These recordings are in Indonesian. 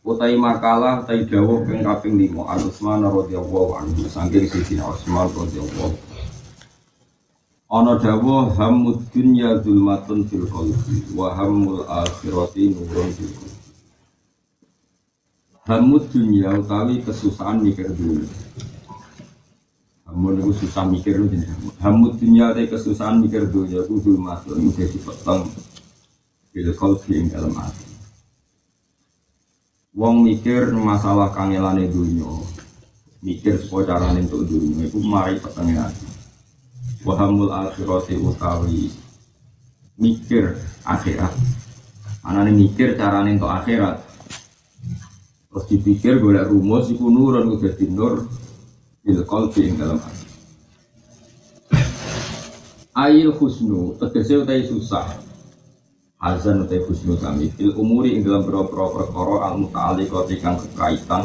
Utai makalah utai dawuh ping kaping 5 An Utsman radhiyallahu anhu. Saking Sayyidina Utsman radhiyallahu Ana dawuh hamud dunya zulmatun fil qalbi wa hamul akhirati nurun fil qalbi. Hamud dunya utawi kesusahan mikir dunia Hamud itu susah mikir itu Hamud dunya utawi kesusahan mikir dunia itu zulmatun jadi petang fil qalbi ing dalam hati Wong mikir masalah kangelane dunia, mikir supaya carane untuk dunia itu mari ati. Wahamul akhirati utawi mikir akhirat. Anane mikir carane untuk akhirat. Terus dipikir golek rumus iku nurun udah nur bil dalam hati. Ail husnu tegese utai susah azan utai husnul kami fil umuri ing dalam boro-boro perkara al muta'alliqati kang kekaitan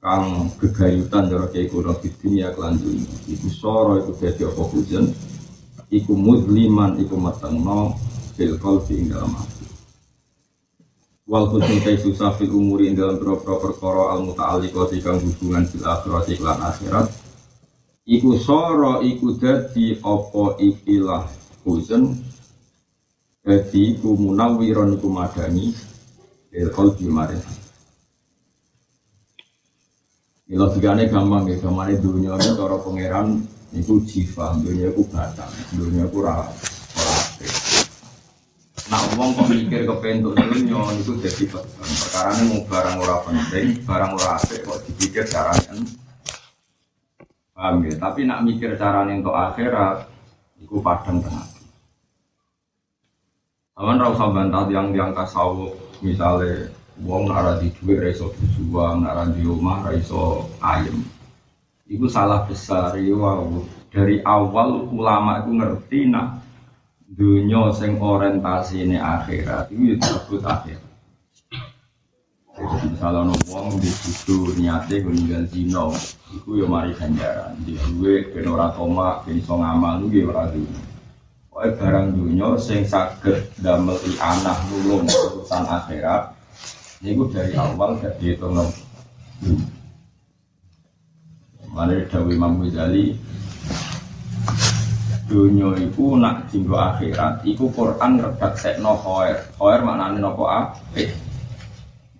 kang gegayutan cara kiai kuno di dunia kelan dunia. Iku soro iku dadi apa hujan? Iku mudliman iku matengno fil qalbi ing dalam hati. Wal husnul tay susah fil umuri ing dalam boro-boro perkara al muta'alliqati kang hubungan fil akhirati kelan akhirat. Iku soro iku dadi apa ikilah hujan jadi ku munawiron ku madani il qalbi maring. Ini logikanya gampang ya, gampangnya dunia ini cara pangeran itu jiwa, dunia itu batang, dunia itu ora Nah, uang kok mikir ke pentuk dunia itu jadi perkara ini mau barang ora penting, barang ora asik kok dipikir caranya. Paham ya? Tapi nak mikir caranya untuk akhirat, itu padang tengah. Aman ra usah bantah yang tasawuf misalnya wong nara di duit ra iso berjuang, nara di rumah ra iso ayem. Iku salah besar ya wow. Dari awal ulama itu ngerti nak dunia sing ini akhirat itu ya disebut akhir. Jadi misalnya ono di situ niatnya meninggal zino, itu ya mari ganjaran. Di duit ben ora tomak, ben iso ngamal itu ya ora. Pokoknya barang dunia sing saged damel anak nulung urusan akhirat Ini dari awal gak dihitung no. Mana Dawi Imam Ghazali Dunia itu nak jinggo akhirat Iku Quran redak sekno khoer Khoer nopo apik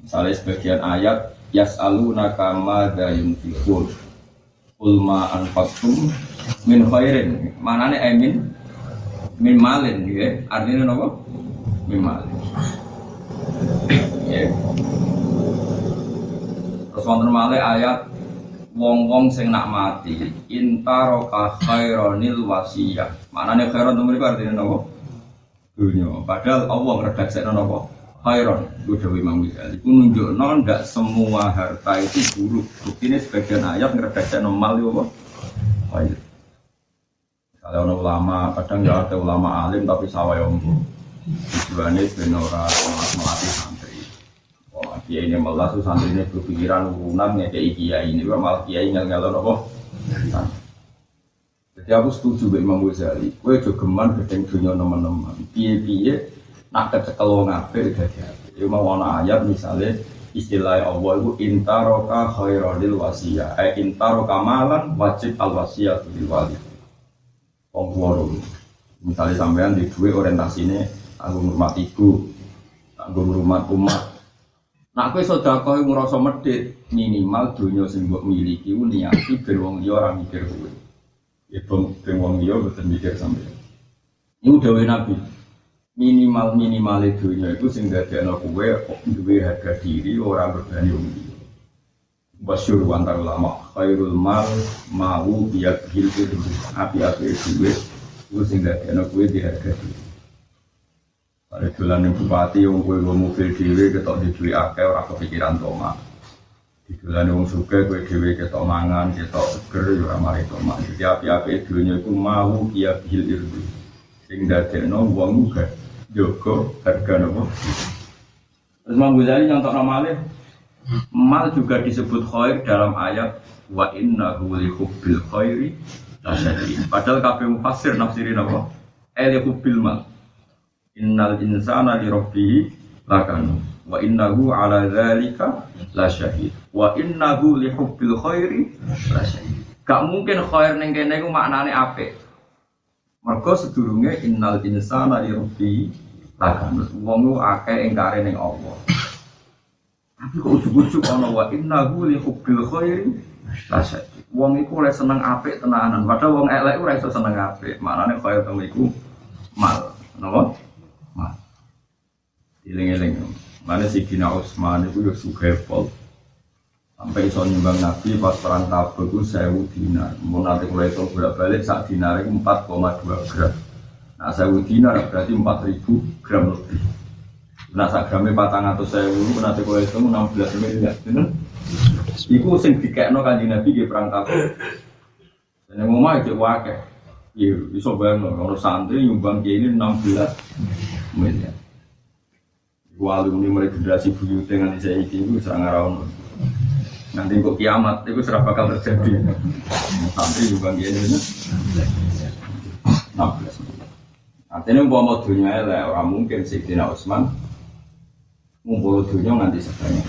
Misalnya sebagian ayat Yas'alunaka madha yunfikun Ulma anfakum min khairin. Manane emin min malin ya. Artinya apa? Min malin ya. Terus wonten malih ayat wong-wong sing nak mati intaroka khaironil wasiyah. Maknane khairon itu mereka artinya apa? Dunia. Padahal Allah ngredaksekno apa? Khairon. Itu Dewi Imam Ghazali. Itu nunjukno ndak semua harta itu buruk. Buktinya sebagian ayat ngredaksekno mal itu apa kalau ada ulama, kadang ya ada ulama alim tapi sawah yang tujuannya benora melatih santri. Wah, kiai ini tuh santri ini berpikiran urunan ya kayak kiai ini, malah kiai nggak nggak apa. Jadi aku setuju dengan Imam Ghazali. Kue juga geman gedeng dunia teman-teman. Piye-piye nak kecekel wong ape udah jadi. Ya mau ana ayat misalnya istilah Allah itu intaroka khairadil wasiyah. Eh intaroka malan wajib al wasiyah bil walid wong tua Misalnya sampean di dua orientasinya aku rumah ibu, aku rumah umat. Nah, aku sedekah yang ngerasa medit minimal dunia sing mbok miliki niati ben wong liya ora mikir kowe. Ya ben wong liya boten mikir sampean. Ini udah Nabi. Minimal minimal dunia itu sing dadekno kowe duwe harga diri orang berbani wong. Basyur antar ulama khairul mal mau biak bil api-api duwe itu sing dadi ana kuwe di harga diri. Pada dolan yang bupati yang kue gue mobil dewe ketok di duit akeh orang kepikiran toma. Digelani wong suka kowe dhewe ketok mangan, ketok seger ora mari tomak. Jadi api-api dunya iku mau iya bil irdu. Sing dadekno wong uga jaga harga nopo. Terus Imam Ghazali nyontok malih mal juga disebut khair dalam ayat wa innahu li hubbil khairi lasyadid. Padahal kabeh mufassir nafsirin apa? Eh li hubbil mal. Innal insana li rabbihi lakanu wa innahu ala dzalika lasyahid. Wa innahu li hubbil khairi lasyahid. Gak mungkin khair ning kene iku maknane apik. Mergo sedurunge innal insana li rabbihi lakanu. Wong akeh ingkare ning Allah. Tapi kok ujuk-ujuk ana wa innahu li hubbil khairi lasyadid. Wong iku oleh seneng apik tenanan, padahal wong elek ora iso seneng apik. Maknane kaya temu iku mal. Napa? Mal. Iling-iling. Mana si Kina Utsman itu yo sugih pol. Sampai iso nyumbang Nabi pas perang Tabuk itu sewu dinar. Mau nanti kalau itu bolak balik sak dinar itu 4,2 gram. Nah sewu dinar berarti 4000 gram lebih. Nah gramnya patang atau sewu nanti kalau itu 16 miliar. Iku sing dikekno kanjeng Nabi di perang Tabuk. Dan yang ngomong aja wakil. Iya, bisa bayang kalau santri nyumbang kayak ini 16 miliar. Iku alumni mulai generasi buyut dengan saya itu serang arawan. Nanti kok kiamat, itu serah bakal terjadi. Santri nyumbang kayak ini 16 miliar. Mau mau dunia lah, orang mungkin Sayyidina Utsman ngumpul dunia nganti sebanyak.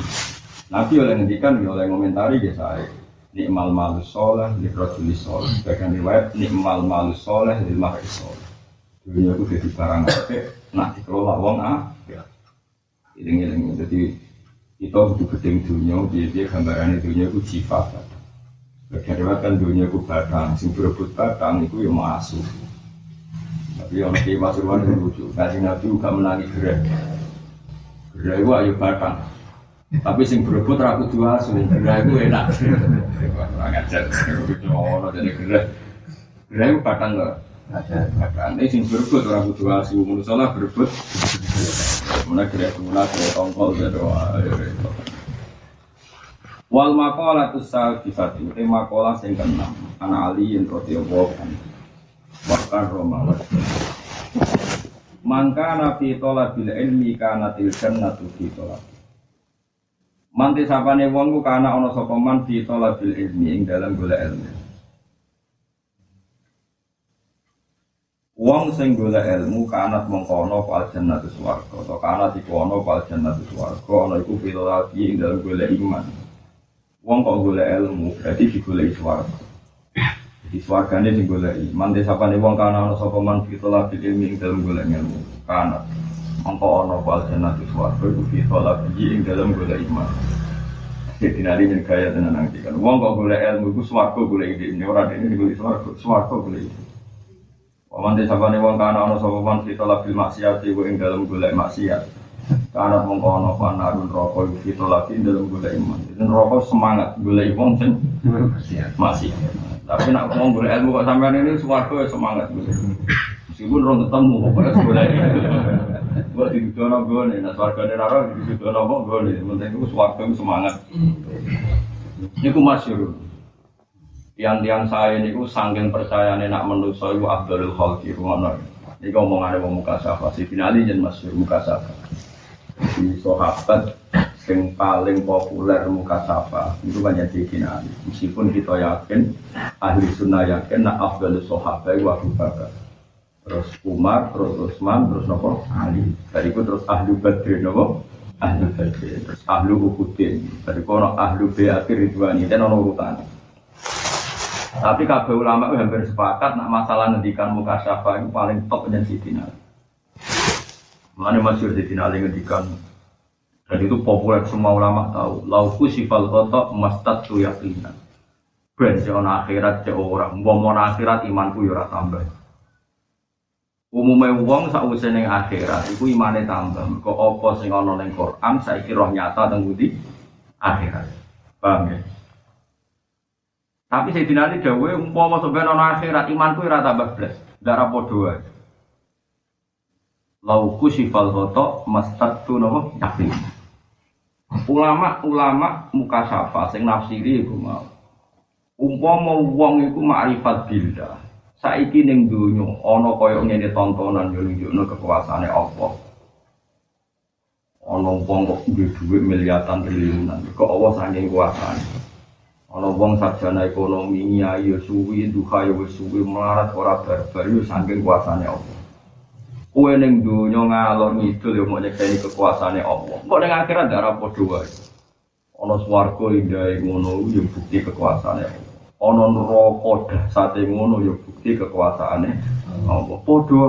Nabi oleh ngendikan, oleh komentari ya saya nikmal malus soleh, likrojuli soleh. Sebagian riwayat nikmal malus soleh, lil soleh. Dunia itu jadi barang apa? Nak dikelola wong ah. Iling-iling. Jadi kita butuh gedeng dunia, dia dia gambarannya dunia itu sifat. Sebagian riwayat kan dunia itu batang, sing berebut batang itu yang masuk. Tapi yang di masukan itu lucu. Kasih nabi juga menangi gerak. Gerak itu ayo batang. Tapi sing berebut ragu dua asu, gerah itu enak. Kurang ajar, ngono jadi gerah. Gerah itu batang loh. Batang ini sing berebut ragu dua asu, menurut berebut. Mana gerah gula, gerah tongkol, jadi wah. Wal makola tu sal kisatu, eh makola sing keenam, anak Ali yang rodiyallahu anhu. Bahkan Roma Mangka nabi tolak bil ilmi kana tilkan natu fi tolak. Manti sapane wong ku kana ana sapa man fi talabil ilmi ing dalam golek ilmu. Wong sing golek ilmu kanat mengko ana fal jannatu swarga atau kanat iku ana fal jannatu swarga ana iku filati ing dalam golek iman. Wong kok golek ilmu berarti digoleki swarga. Di swargane sing golek iman. Manti sapane wong kana ana sapa man fi talabil ilmi ing dalam golek ilmu. Kanat Mengko ono fal jannatu swarga iku fi talabi ing dalam golek iman. Jadi nanti yang kaya tenan nanti kan. Wong kok golek ilmu iku swarga golek ide ini ora dene golek swarga, swarga golek ide. Waman sapane wong kana ono sapa man fi talabil maksiat iku ing dalam golek maksiat. Karena mongko ono panarun rokok iku fi talabi dalam golek iman. Itu rokok semangat golek wong sing maksiat. Tapi nak ngomong golek ilmu kok sampean ini swarga semangat golek. Meskipun orang ketemu, pokoknya sekolah Gue di dudono gue nih, nah suarga ini naro di dudono kok gue nih Penting itu itu semangat. Ini ku masyur Tiang-tiang saya ini ku sangking percaya nih nak menuso itu Abdul Khalki Rumah Ini ngomongannya mau muka safa Si finali jen masyur muka safa Di sahabat yang paling populer muka safa itu banyak dikinali meskipun kita yakin ahli sunnah yakin nak Abdul sahabat itu Abu Bakar terus Umar, terus Utsman, terus nopo Ali. Dari itu terus ahlu Badri nopo ahlu Badri, terus ahlu Uhudin. Dari kono ahlu Beatir Ridwani dan nono urutan. Tapi kabeh ulama itu hampir sepakat nak masalah ngendikan muka syafa itu paling top dan Sidina. Mana masyur Sidina Ali ngendikan dan itu populer semua ulama tahu. Lauku sifal kotok mastad tu yakinan. Ben akhirat cek orang, mau akhirat imanku ya tambah. Umumnya wong sakwise ning akhirat iku imane tambah. Kok apa sing ana ning Quran saiki roh nyata teng budi akhirat. Paham ya? Tapi saya dinali dawe umpama sampeyan ana akhirat imanku ora tambah blas. Ndak ra padha wae. Lau kusifal ghata mastatu napa yakin. Ulama-ulama muka syafa sing nafsiri iku mau. Umpama wong iku makrifat billah. Saiki ning donya ana kaya ngene tontonan yo nunjukno kekuasaane Allah. Ana wong kok duwe dhuwit miliaran triliunan. Kok Allah saking kuasane. Ana wong sarjana ekonomi nyai yo suwi duha yo suwi melarat ora barbar yo saking kuasane Allah. Kowe ning donya ngalor ngidul yo mau nyekseni kekuasaane Allah. Kok ning akhirat ndak ora padha wae. Ana swarga indah ngono yo bukti kekuasaane Allah. Ana neraka dahsate ngono ya bukti kekuasaane Allah. Padha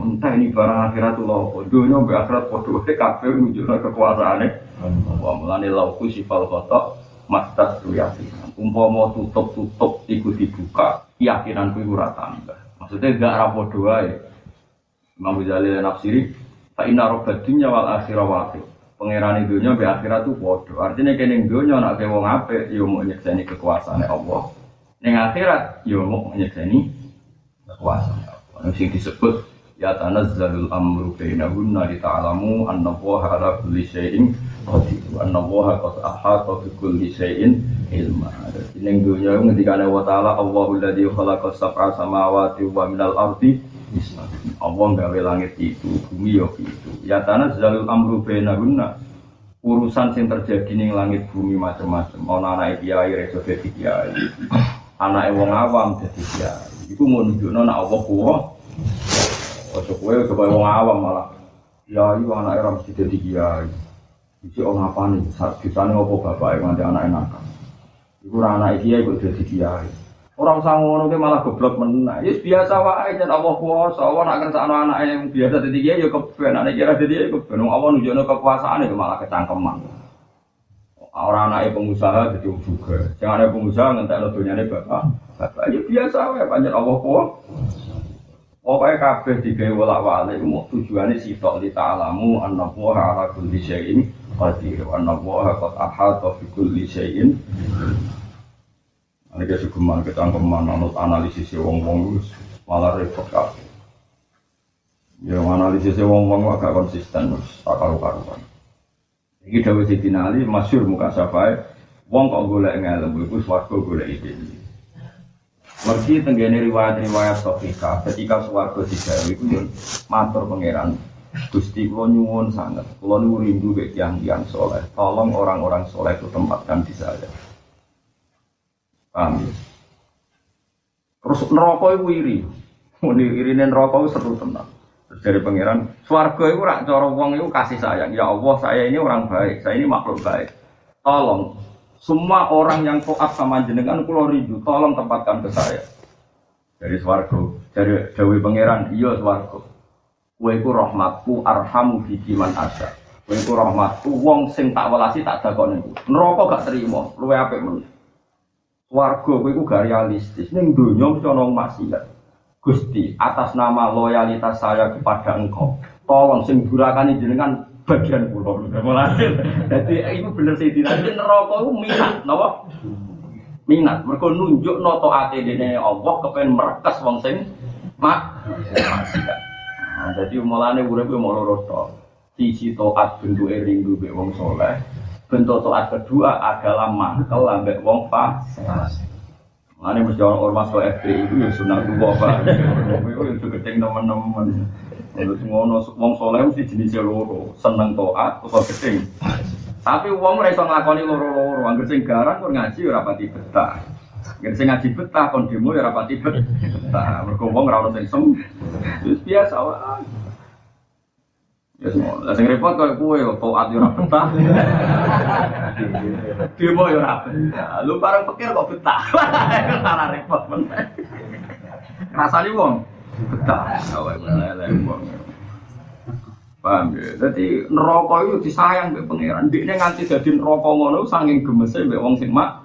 mentah ini barang akhirat lho. Donya mbek akhirat padha wae kabeh nunjukno kekuasaane Allah. Mulane lauku sifal khata mastas tu yakin. Umpama tutup-tutup iku dibuka, keyakinan kuwi ora tambah. Maksudnya gak ora padha wae. Imam Ghazali nafsiri fa inna rabbad dunya wal akhirah waqi. Pangeran dunya be akhirat tu padha. Artinya kene dunya nek wong apik ya mau nyekseni kekuasaane Allah. Ning akhirat yo mau nyekseni kekuasaan Allah. Sing disebut ya tanazzalul amru bainahunna li ta'lamu anna Allaha ala kulli syai'in qadir wa anna Allaha qad ahata bi kulli syai'in ilma. Ning dunya ngendikane wa ta'ala Allahu alladzi khalaqa sab'a samawati wa minal ardi Allah gawe langit itu, bumi yo itu. Ya tanazzalul amru bainahunna urusan sing terjadi ning langit bumi macam-macam. Ana anak kiai reso dadi kiai anak wong awam jadi kiai. Iku mau nunjukno nek Allah kuwa. Ojo kowe coba wong awam malah. Ya iya anak era mesti jadi kiai. Iki orang apa nih? Saat kita nih ngopo bapak yang nanti anak enak. Iku anak kiai kok jadi kiai. Orang usah ngono ki malah goblok menang. Ya biasa wae jan Allah kuwasa. Allah nak kersane anak yang biasa dadi kiai ya keben. Anak kira dadi kiai keben. Allah nunjukno kekuasaan itu malah kecangkeman orang anak pengusaha jadi juga. Yang ada pengusaha ngentek dunyane bapak. Bapak ya biasa wae panjang Allah kok. Pokoknya kabeh digawe wolak walik mau tujuannya sitok li ta'alamu anna Allah ala kulli syai'in qadir wa anna Allah qad ahata fi kulli syai'in Ini sugeman kita anut analisis wong-wong malah repot kabeh. Ya analisis wong-wong agak konsisten terus tak karu-karuan. Iki dawuh Sayyidina Ali masyhur muka safai wong kok golek ngelem iku swarga golek ide. Mergi tenggene riwayat-riwayat sahihah ketika swarga digawe iku yo matur pangeran Gusti kula nyuwun sangat, kula niku rindu mek tiyang-tiyang soleh. Tolong orang-orang soleh itu tempatkan di saya. Paham ya? Terus neraka itu iri. Muni irine neraka itu seru tenang. Terus dari pangeran, swarga itu rak cara wong itu kasih sayang. Ya Allah, saya ini orang baik, saya ini makhluk baik. Tolong semua orang yang taat sama jenengan pulau rindu, tolong tempatkan ke saya. Dari swarga, dari Dewi pangeran, iya swarga. Kowe iku rahmatku arhamu man asa. Kowe iku rahmatku wong sing tak welasi tak dakoni. Neraka gak terima, luwe apik men. Swarga kowe iku gak realistis. Ning donya mesti ana maksiat. Gusti, atas nama loyalitas saya kepada engkau, tolong sing durakani jenengan bagian pulau. Jadi itu bener tidak. Jadi neraka itu minat, napa? Minat. Mereka nunjuk noto ate dene Allah kepen merekas wong sing mak maksiat. Nah, jadi mulane urip mau loro to. Sisi taat bentuk rindu mbek wong soleh. Bentuk taat kedua adalah mangkel ambek wong fasik. Mulane mesti orang ormas kok FPI itu ya sunah dua apa. Itu yang gedeng teman-teman. Terus ngono wong soleh mesti jenis loro, seneng taat atau gedeng. Tapi wong ora iso nglakoni loro-loro, anggere sing garang kok ngaji ora pati betah. Nggak sing ngaji betah kon demo ya rapati betah. Mergo wong ora ono sing sem. Wis biasa wae. Ya semua. Lah sing repot koyo kowe taat yo ora betah. Demo yo ora betah. Lu bareng pikir kok betah. Ora repot men. Rasane wong betah. Awake elek wong. Paham ya? Jadi neraka itu disayang mbek pangeran. Dikne nganti dadi neraka ngono saking gemese mbek wong sing mak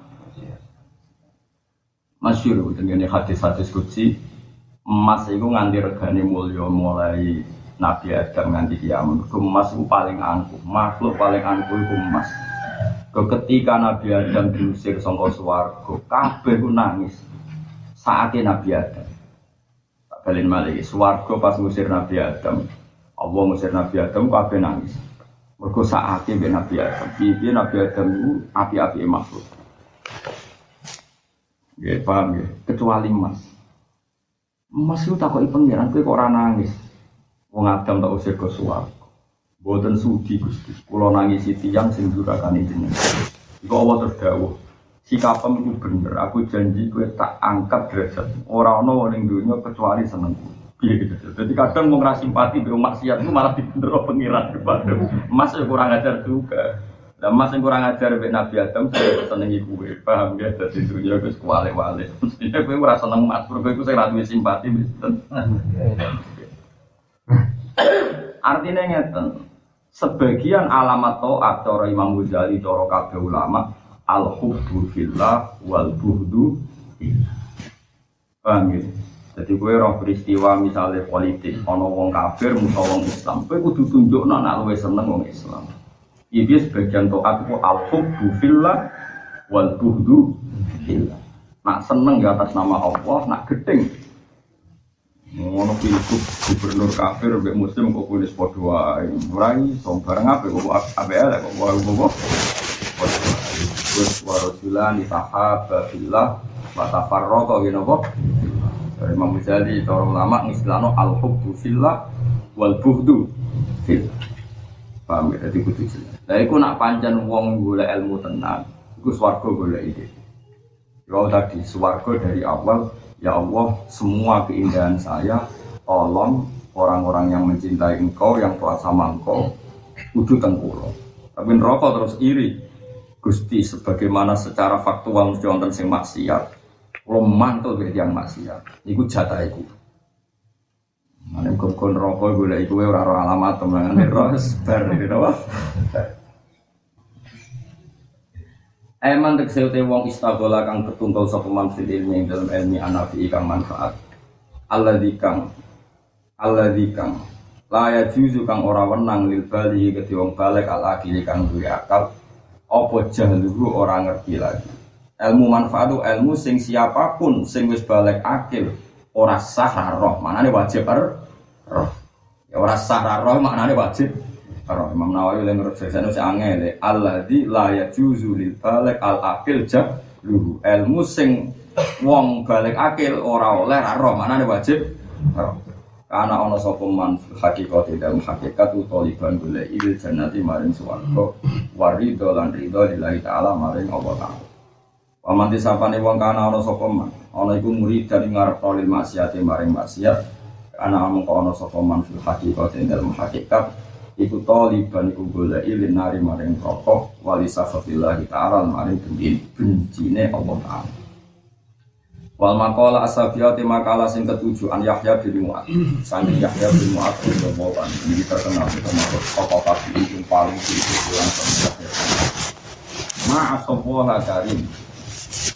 masyur dengan hadis-hadis kutsi emas itu nganti regani mulia mulai Nabi Adam nganti kiamat emas itu paling angkuh makhluk paling angkuh itu emas ketika Nabi Adam diusir sangka swarga kabeh nangis saatnya Nabi Adam tak balen malih swarga pas ngusir Nabi Adam Allah ngusir Nabi Adam kabeh nangis Mergo saatnya ben Nabi Adam. Piye Nabi Adam itu api-api makhluk. Ya paham ya. Kecuali emas. Emas itu takoki pengiran kowe kok ora nangis. Wong Adam tak usir ke suwarga. Boten sudi Gusti. Kula nangisi tiyang sing durakani jenengan. Iku Allah terdawuh. Sikapem itu bener. Aku janji kowe tak angkat derajat. Ora ana wong ning donya kecuali seneng. Piye gitu. Jadi kadang mau ngerasa simpati be maksiat itu malah dibendero pengiran kepada. Mas ya kurang ajar juga. Lah mas yang kurang ajar be Nabi Adam saya senengi kue. Paham ya? Jadi dunia gue kuale-wale. Mestinya gue merasa seneng mas. Mergo iku saya simpati. Artinya ngeten. Sebagian alamat to'at cara Imam Ghazali cara kabeh ulama al hubbu fillah wal buhdu. Paham ya? Jadi gue roh peristiwa misalnya politik, ono wong kafir, musuh wong Islam, gue kudu tunjuk nak luwe seneng wong Islam. Ini sebagian to'at itu al hubbu fillah wal buhdu fillah. Nak seneng di atas nama Allah, nak gedeng ngono pilgub gubernur kafir mbek muslim kok kuwi padha wae. Ora iso bareng apa kok ABL kok wae kok. Wis warasulan tahaba fillah wa tafarraqa ngene apa? Imam Ghazali cara ulama ngistilahno al hubbu fillah wal buhdu fillah paham ya? Dadi kudu jelas. Lha iku nak pancen wong golek ilmu tenang iku swarga golek ide. Kalau tadi swarga dari awal Ya Allah, semua keindahan saya, tolong orang-orang yang mencintai engkau, yang tua sama engkau, kudu tengkulo. Tapi neraka terus iri. Gusti sebagaimana secara faktual mesti wonten sing maksiat. Lo mantul yang maksiat. Iku jatah iku. Mana kau kau neraka gue iku ora ora alamat temen roh bar gitu apa? Eman tek te wong istagola kang ketunggal sapa man fil ilmi dalam ilmi anafi kang manfaat. Allah kang Allah kang laya juzu kang ora wenang lil bali ke wong balik al akili kang duwe akal apa jahluhu ora ngerti lagi. Ilmu manfaat itu ilmu sing siapa pun sing wis balik akil ora sah roh, manane wajib er roh. Ya ora sah roh maknane wajib Karo Imam Nawawi yang menurut saya itu angel Allah di layak juzu lil balik al akil jak luhu. Ilmu sing wong balik akil ora oleh roh. Mana nih wajib? Karena ono sopeman hakikat dalam hakikat itu toliban boleh il jannati maring suwargo warido lan ridho lillahi ta'ala maring Allah ta'ala. Paman disapane wong kana ono sopeman ono iku murid dari ngarep tolil maksiat maring maksiat. Karena omong ono sopeman fil hakikat dalam hakikat iku taliban iku golek ilin nari maring rokok wali safatillahi ta'ala maring benci bencine Allah Ta'ala. Wal makalah asabiyati makalah sing ketujuh an Yahya bin Mu'ad Sani Yahya bin Mu'ad bin Mu'ad Ini terkenal termasuk tokoh kafir yang paling tinggi bulan Yahya karim.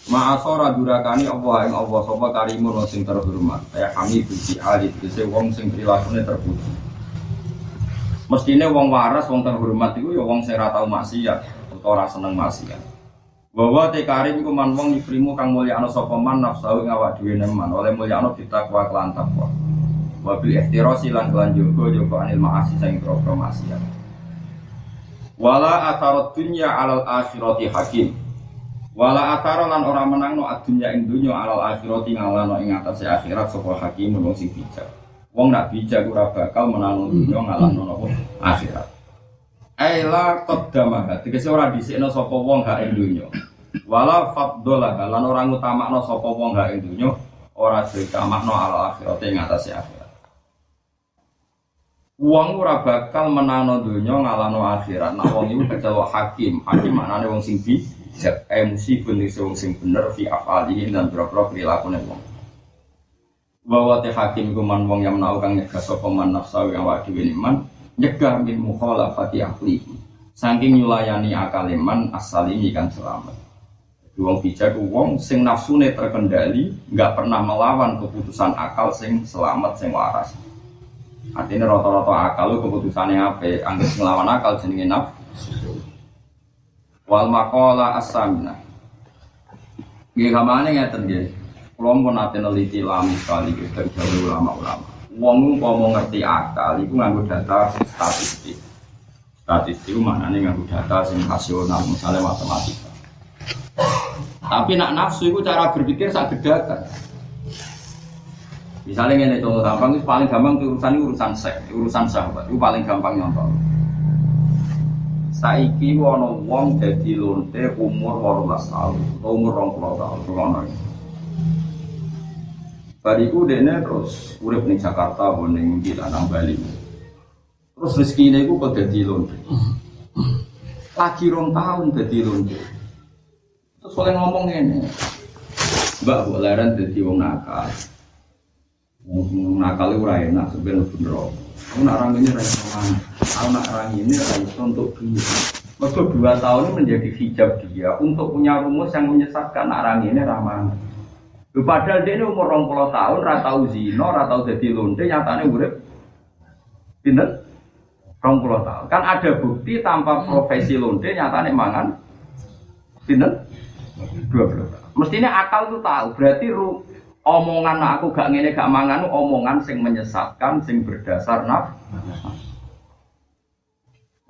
Ma'asora durakani Allah yang Allah sopa karimun sing terhormat. Kami benci alit Bisa wong sing perilakunya terpuji Mestinya wong waras, wong terhormat itu ya wong sing ora tau maksiat utawa ora seneng maksiat. Bahwa te karim iku man wong ikrimu kang ana sapa man nafsu ing awak neman oleh ana ditakwa kelan takwa. Wa bil ihtirasi lan kelan jogo jogo anil maasi sing pro maksiat. Wala atharat dunya alal akhirati hakim. Wala athara lan ora menangno adunya ing dunya alal akhirati ngalano ing atase akhirat sapa hakim wong sing bijak. Wong nak bijak ora bakal menangun dunya ngalahno napa akhirat. Aila qaddamah, tegese ora dhisikno sapa wong gak ing dunya. Wala faddolah lan ora ngutamakno sapa wong gak ing dunya, ora ditamakno ala akhirat ing atase akhirat. Wong ora bakal menano dunya ngalahno akhirat. Nah wong iku kecelok hakim. Hakim maknane wong sing bijak, emosi bener wong sing bener fi afalihi dan boro-boro prilakune wong bahwa teh hakim kuman wong yang menahu kang nyegah sapa man nafsawi awak dhewe man nyegah min mukhalafati ahli. Saking nyulayani akaliman asalimi kan selamat. Wong bijak wong sing nafsune terkendali nggak pernah melawan keputusan akal sing selamat sing waras. Artinya rata-rata akal keputusannya apa anggap ngelawan akal jenenge nafsu. Wal makola asamina Gak kamane ngeten nggih. Kalau mau nanti neliti lami sekali dari jauh ulama-ulama. Wong mau ngerti akal, itu nganggo data statistik. Statistik itu maknanya nganggu data sing rasional, misalnya matematika. Tapi nak nafsu itu cara berpikir sak gedakan. Misalnya ini contoh gampang, itu paling gampang itu urusan ini urusan seks, urusan sahabat, itu paling gampang nyontoh. Saiki wono wong jadi lonte umur 18 tahun, umur 20 tahun. Bariku dene terus urip ning Jakarta ning Lanang Bali. Terus rezeki ini kok dadi lonte. Lagi rong tahun dadi lonte. Terus oleh ngomong ini, Mbak Bu leren dadi wong nakal. Wong nakal ora enak sebenarnya bener. Aku nak orang ini rasa mana? Aku nak orang ini rasa untuk dia. Mereka dua tahun ini menjadi hijab dia untuk punya rumus yang menyesatkan orang ini ramah. Lu padahal dia ini umur 20 tahun, ratau zino, ratau jadi lonte, nyatanya urip. Pinter? 20 tahun. Kan ada bukti tanpa profesi lonte, nyatanya mangan. Pinter? 20 tahun. Mestinya akal tuh tahu, berarti ru omongan aku gak ngene gak mangan omongan sing menyesatkan sing berdasar naf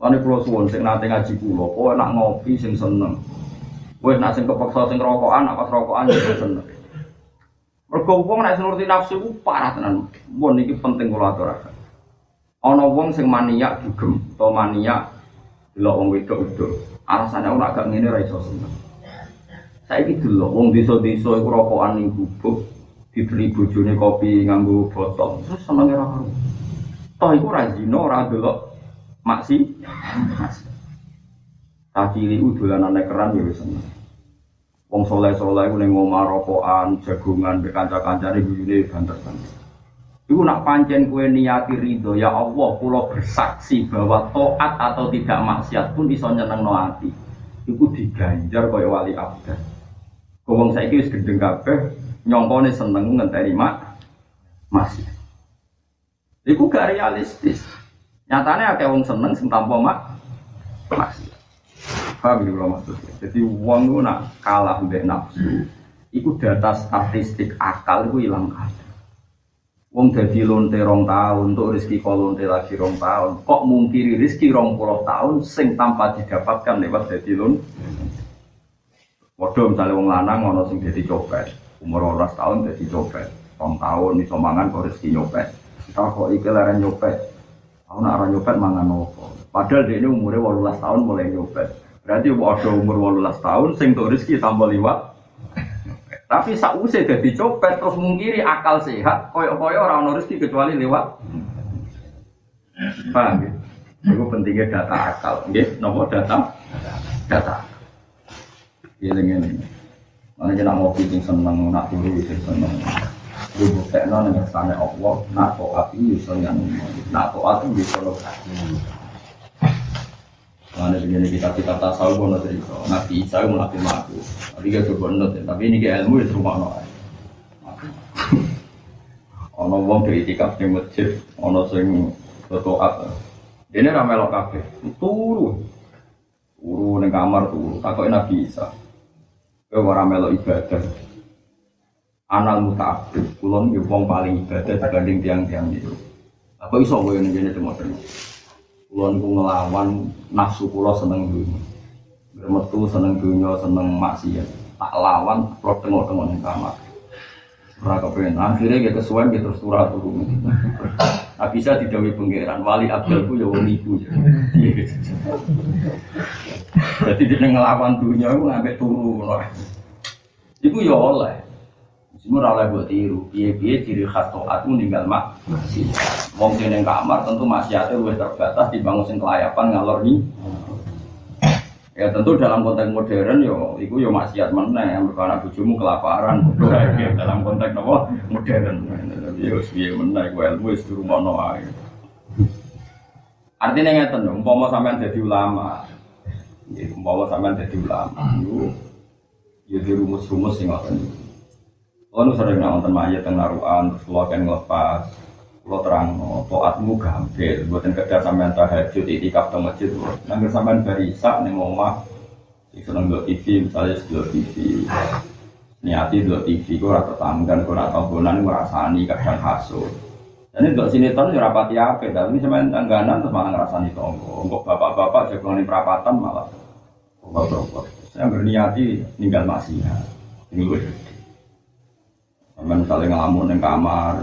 Ane pulau suwon sing nate ngaji pulau, kowe nak ngopi sing seneng. Kowe nak sing kepeksa sing rokokan, nak pas rokokan sing seneng. Mergo wong nek nuruti nafsu ku parah tenan. Mun iki penting kula aturaken. Ana wong sing maniak dugem, utawa maniak delok wong wedok-wedok. Alasane ora gak ngene ra iso seneng. Saiki delok wong desa-desa iku rokokan ning gubuk, dibeli bojone kopi nganggo botol terus senenge ra karo toh iku ra zina ora delok maksi tak cili udolan nek keran ya seneng wong soleh-soleh iku ning omah rokokan jagungan mbek kanca-kancane guyune banter-banter Iku nak pancen kue niati ridho ya Allah pulau bersaksi bahwa toat atau tidak maksiat pun iso nyeneng no hati. Iku diganjar kaya wali abad. Kau saya wis gendeng kabeh nyongkone seneng ngenteni mak masih. Iku gak realistis. Nyatanya ada wong seneng sing mak masih. Paham ya maksudnya? Jadi uang itu nak kalah mbek nafsu. Iku data statistik akal itu hilang kabeh. Wong jadi lonte rong tahun, untuk rezeki kok lonte lagi rong tahun. Kok mungkiri rezeki rong puluh tahun, sing tanpa didapatkan lewat jadi lonte. Waduh misalnya wong lanang ono sing jadi copet, umur 12 tahun jadi copet Rong tahun iso mangan kok rezeki nyopet kita kok iki leren nyopet aku nak orang nyopet mangan nopo padahal dia ini umurnya 18 tahun mulai nyopet berarti ada umur 18 tahun sing tuh rezeki tambah liwat tapi sausai jadi copet terus mungkiri akal sehat koyok-koyok orang ono rezeki kecuali lewat paham ya? Itu pentingnya data akal, nggih, nomor data, data. Ini ini. Mana kita ngopi sing seneng, nak turu sing seneng. Ibu buktekno ning kersane Allah, nak taat iso yang nak taat iso lo. Mana begini kita kita tasawuf kono cerita. Nabi Isa melatih mati. Tadi gak coba nut, tapi ini kayak ilmu itu rumah noai. Ono wong dari tikap di masjid, ono sing bertoat. Ini ramai lo kafe, turu, turu neng kamar turu. Takut Nabi Isa. Kowe ora melo ibadah. Anal muta'abbid, kula nggih wong paling ibadah dibanding tiang-tiang itu. Apa iso kowe ngene ngene cuma. Kula niku ngelawan nafsu kula seneng dunya. Metu seneng dunya, seneng maksiat. Tak lawan kula tengok-tengok ning kamar. Ora kepen. Akhirnya dia kesuwen dia terus turun turun. Nah, bisa didawi pangeran. Wali Abdul ku ya wong ibu. Jadi dia ngelawan dunia itu ngambil turu. Itu ya oleh. Semua oleh buat tiru. Iya ciri khas toat meninggal mak. Mungkin yang kamar tentu masih ada lebih terbatas dibangun sing kelayapan ngalor nih. Ya tentu dalam konteks modern yo, itu yo maksiat mana yang berkana bujumu kelaparan. dalam konteks apa modern. Yo biaya mana, gue ilmu itu rumah noai. Artinya ngeten, umpama sampean jadi ulama, umpama sampean jadi ulama, ya di rumus-rumus sing ngoten. Kalau nu sering nonton mayat teng naruhan, terus kalau kan ngelepas, kalau terang, toatmu gampil, buatin kerja sampean tahajud, itikaf teng masjid, nanti sampean nih omah, seneng dua TV, misalnya dua TV, niati dua TV, gue rata tanggan, gue rata bonan, gue rasani kadang hasut. Dan untuk sinetron ya rapati apa, tapi semen tangganan terus malah ngerasani tonggo. Untuk bapak-bapak jagoan perapatan malah bapak-bapak. Saya berniati ninggal masih. Ini gue. Sampai misalnya ngelamun yang kamar,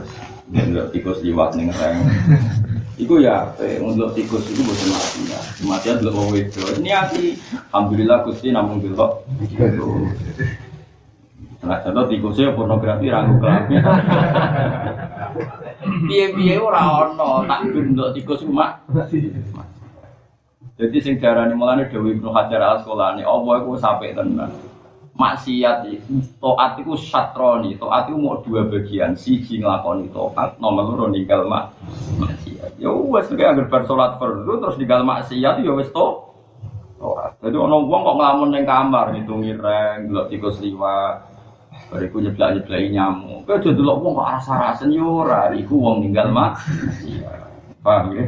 nggak tikus liwat nih reng. Iku ya, untuk tikus itu bukan mati ya. Mati ya dulu itu. Ini hati, alhamdulillah gusti namun dulu. Nah, contoh tikusnya pornografi ragu kelamin. Biye-biye ora ono takbir untuk tikus cuma. Jadi sing darani mulane Dewi Ibnu Hajar al Asqalani, Allah iku sampai tenan. Maksiat taat iku satroni, taat iku mau dua bagian, siji nglakoni taat, nomor loro ninggal mak maksiat. Ya wes nek anggere bar salat fardu terus ninggal maksiat ya wis to. Taat. Jadi ono wong kok nglamun ning kamar ngitungi reng, delok tikus liwat, Bariku nyeblak nyeblak nyamuk. Kau jadi lo wong kok rasa rasa nyora. Iku wong tinggal mak. Paham ya?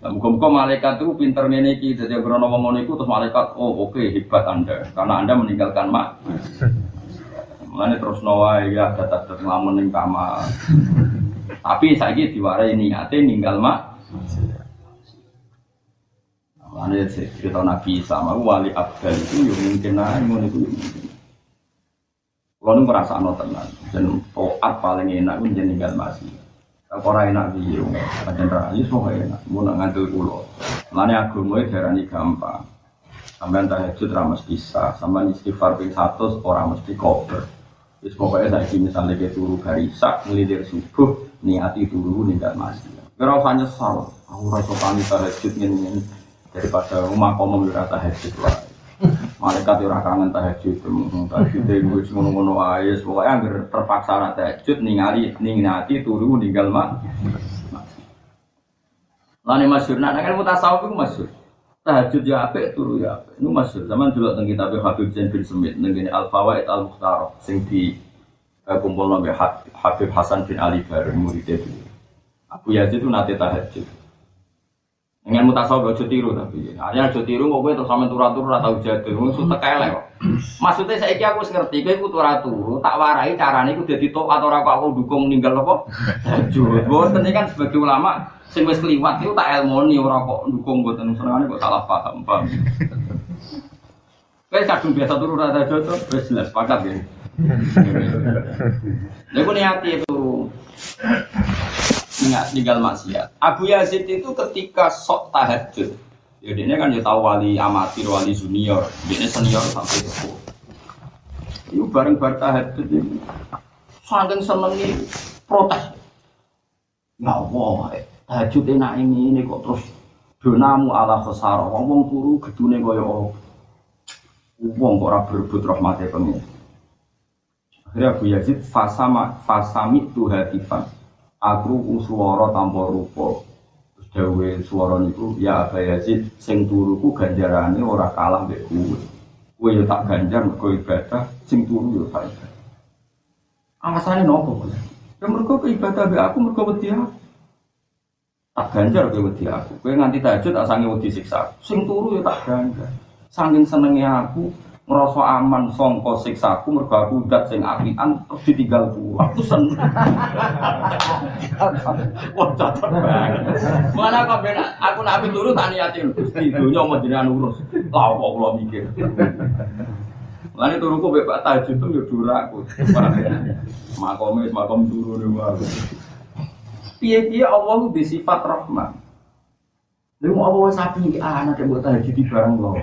Nah, muka-muka malaikat itu pinter meneki, jadi krono wong ngono terus malaikat, oh oke okay, hebat anda, karena anda meninggalkan mak. Mana terus nawa ya terus ngelamun ning kamar. Tapi saya gitu diwarai niatnya ninggal mak. Mana cerita Nabi sama wali abdal itu yang mungkin nah, ngono itu mungkin. Kalau nu merasa no tenan, dan toat paling enak pun jadi tinggal masih. Orang enak biru, ada rayu semua enak. Mau nak ngantul pulau, mana agama itu darani gampang. Sampai tahajud ramas bisa, sampai istighfar ping satu orang mesti koper. Terus pokoknya saya misalnya kayak turu garisak, ngelidir subuh, niati turu ninggal masih. Kira usah nyesal, aku rasa panik tahajud ini daripada rumah komo berata tahajud lah. Malaikat ora kangen tahajud, tahajud itu wis ngono-ngono ae, pokoke anggere terpaksa ora tahajud ningali ningati turu ninggal mak. Lane masyhur, nah kan mutasawuf iku masyhur. Tahajud ya apik, turu ya apik. Iku masyhur. Zaman dulu teng kitab Habib Zain bin Sumit ning Al Fawaid Al Mukhtar sing di eh, kumpul nabi Habib Hasan bin Ali bareng murid itu. Abu Yazid itu nate tahajud. Dengan mutasawuf ojo tiru tapi. Hanya ojo tiru kok kowe terus sampe turu-turu ora tau jadul. Wong sutek elek kok. Maksudnya saiki aku wis ngerti kowe iku turu-turu, tak warai carane iku dadi tok atau kok aku dukung ninggal apa? Tahajud. Boten kan sebagai ulama sing wis kliwat iku tak elmoni ora kok dukung boten senengane kok salah paham, paham. Kowe kadung biasa turu ora tahajud wis jelas pakat ya. Kok niati turu ingat tinggal maksiat. Abu Yazid itu ketika sok tahajud, ya dia kan ya tahu wali amatir, wali junior, dia senior sampai itu. Itu bareng-bareng tahajud ini, saking seneng ini protes. Ya Allah, tahajud enak ini, ini kok terus donamu ala khasar, wong turu gedune kaya apa? Kok ora berebut rahmate pengen. Akhirnya Abu Yazid fasama fasami tuhatifan aku suara tanpa rupa. Terus dawe suara niku ya Aba Yazid sing turuku ganjarane ora kalah mbek kowe kowe ya tak ganjar mergo ibadah sing turu ya tak ibadah. Alasane nopo Gus? Ya mergo ibadah mbek aku mergo wedi aku. Tak ganjar kowe wedi aku. Kowe nganti tahajud tak sange wedi siksa. Sing turu ya tak ganjar. Saking senenge aku ngerasa aman songko siksaku mergo aku udat sing apian terus ditinggal pulang aku seneng. Wah cacat banget. Mana kok ben aku nak turu tak niatin Gusti donya mau jenengan urus. Lah kok kula mikir? Lani turuku bebak tahajud itu ya duraku makomnya makom turu wae piye-piye Allah itu sifat rahman Lalu Allah sapi anak yang buat tahajud di barang loh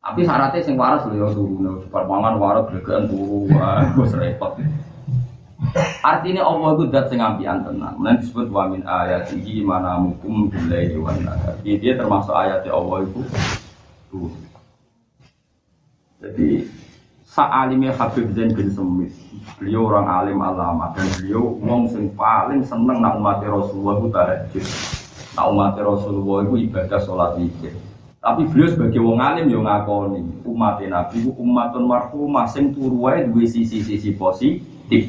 tapi syaratnya sing waras lho ya turu, cepat mangan waras gregekan turu, wis repot. Artinya Allah itu dat sing ampian tenan. Mulane disebut wa min ayatihi mana mukum billahi wan nahar. Dia termasuk ayatnya Allah itu tuh. Jadi Sa'alime Habib Zain bin Semit Beliau orang alim alama Dan beliau ngomong sing paling seneng Nak umat Rasulullah itu tahajud Nak umat Rasulullah itu ibadah sholat wikir tapi beliau sebagai wong alim yo ngakoni umat Nabi ku umatun marhumah sing turu wae duwe sisi-sisi positif.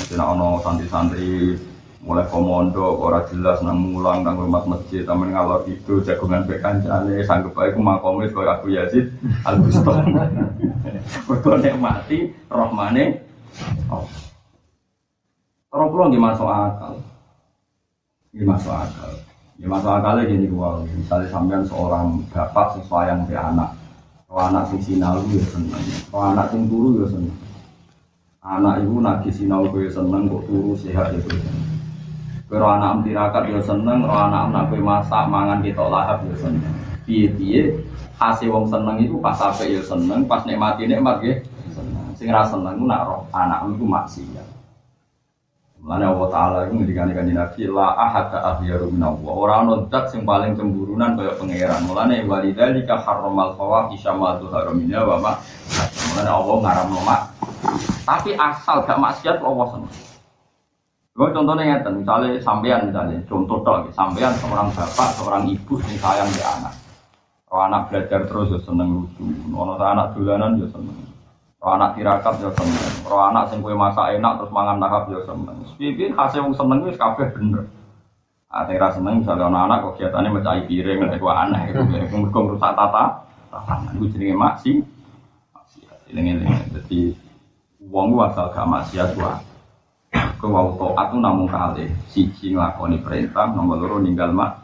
Nanti nak ono santri-santri mulai komodo ora jelas nang mulang nang rumah masjid tamen ngalor itu jagungan be kancane sanggup bae ku makomis koyo aku Yazid Al Bustami. Mergo nek mati rohmane oh. Kalau pulau nggak masuk akal, nggak masuk akal. Ya masuk akalnya gini gua, misalnya sampean seorang bapak sesuai yang anak, kalau anak sing sinau ya seneng, kalau anak sing turu ya seneng. Anak ibu nagi sinau ya seneng, kok turu sehat ya seneng. Kalau anak tirakat ya seneng, kalau anak anak kue masak mangan kita lahap ya seneng. Piye piye, hasil wong seneng itu pas sampai ya seneng, pas nikmati nikmat ya seneng. Sing rasa seneng nak roh anak itu maksiat. Mulanya Allah Ta'ala itu ngendikan ikan Nabi La ahad ahyaru minallah. Orang nontak yang paling cemburunan kayak pangeran. Walidhalika harramal fawahisha ma tuharu minha wa ma Mulanya Allah ngaram nomak Tapi asal gak maksiat Allah senang Gue contohnya ngeten, misalnya sampean misalnya, contoh dong, sampean seorang bapak, seorang ibu yang sayang di anak. Kalau anak belajar terus ya seneng lucu, kalau anak dolanan ya seneng. Roh anak tirakat ya seneng. Roh anak sing kue masak enak terus mangan lahap ya seneng. Pipi hasil wong seneng wis kabeh bener. Ah tira seneng misalnya anak anak kegiatannya mecahi piring lek gua aneh iku mergo rusak tata tatanan iku jenenge maksi. Maksiat eling-eling. Dadi wong ku asal gak maksiat wae. Kau wau taat itu namun kali siji nglakoni perintah, nomor loro ninggal mak.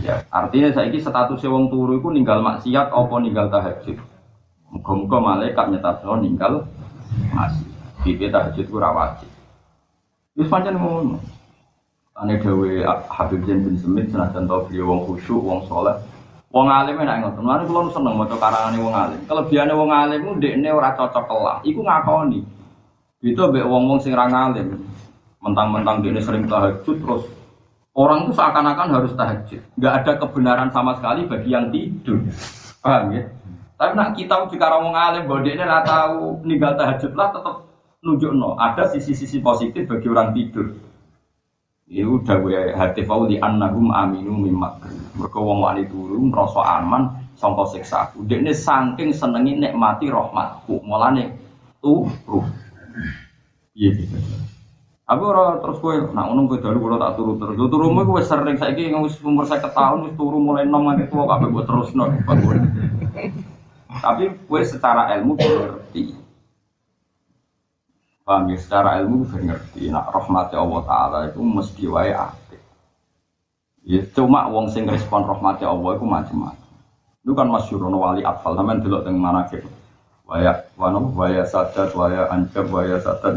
Ya, artinya saya ini status wong turu itu ninggal maksiat apa ninggal tahajud. Muka-muka malaikat nyetabno ninggal masih. Bibi tahajud itu rawajib. Terus pancen ngono. Ane dawe Habib Zain bin Semit senajan tau beliau wong khusyuk, wong soleh. Wong alim enak ngoten. Lan kula seneng maca karangane wong alim. Kelebihane wong alim ku ndekne ora cocok kelah. Iku ngakoni. Itu mbek wong-wong sing ra ngalim. Mentang-mentang dia sering tahajud terus orang itu seakan-akan harus tahajud. Nggak ada kebenaran sama sekali bagi yang tidur. Paham ya? Tapi nak kita jika orang ngalim dia lah tahu ninggal tahajud lah tetap nunjuk no. Ada sisi-sisi positif bagi orang tidur. Ya udah gue hati di annahum aminu mimak. Mereka wong wani turu merasa aman sangka siksa. Udah ini saking senengi nikmati rahmatku. Mulane turu. Iya gitu. Aku ora terus kowe nak ngono kowe dalu kula tak turu terus. Turumu kowe sering saiki wis umur 50 tahun wis turu mulai nom nganti tuwa kabeh mbok terusno. Tapi gue secara ilmu ngerti. Paham ya, secara ilmu gue ngerti. Nak rahmatnya Allah Ta'ala itu mesti wae aktif. Ya, cuma wong sing respon rahmatnya Allah itu macam-macam. Itu kan masyur wali atfal, sampean delok teng manakib. Waya wano waya sadat, waya anjab, waya sadat,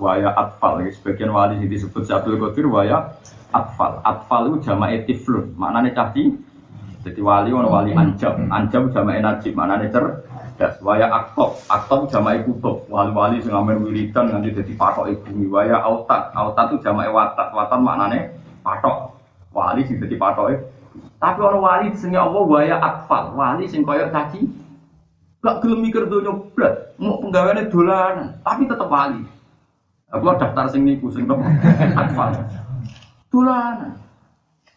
waya atfal. Sebagian wali yang disebut Syabdul Qadir waya atfal. Atfal itu jamaah tiflun, maknanya caci jadi wali ono wali anjab, anjab jamae najib, mana nih cerdas. Waya aktob, aktob jamae kutub. Wali-wali sing amen wiridan nganti dadi patok bumi. Waya autat, autat itu jamae watat, watat maknane patok. Wali sing dadi patok Tapi orang wali sing Allah waya akfal, wali sing koyok caci. Gak gelem mikir donya blat, mau penggaweane dolanan, tapi tetep wali. Aku daftar sing niku sing akfal. Dolanan.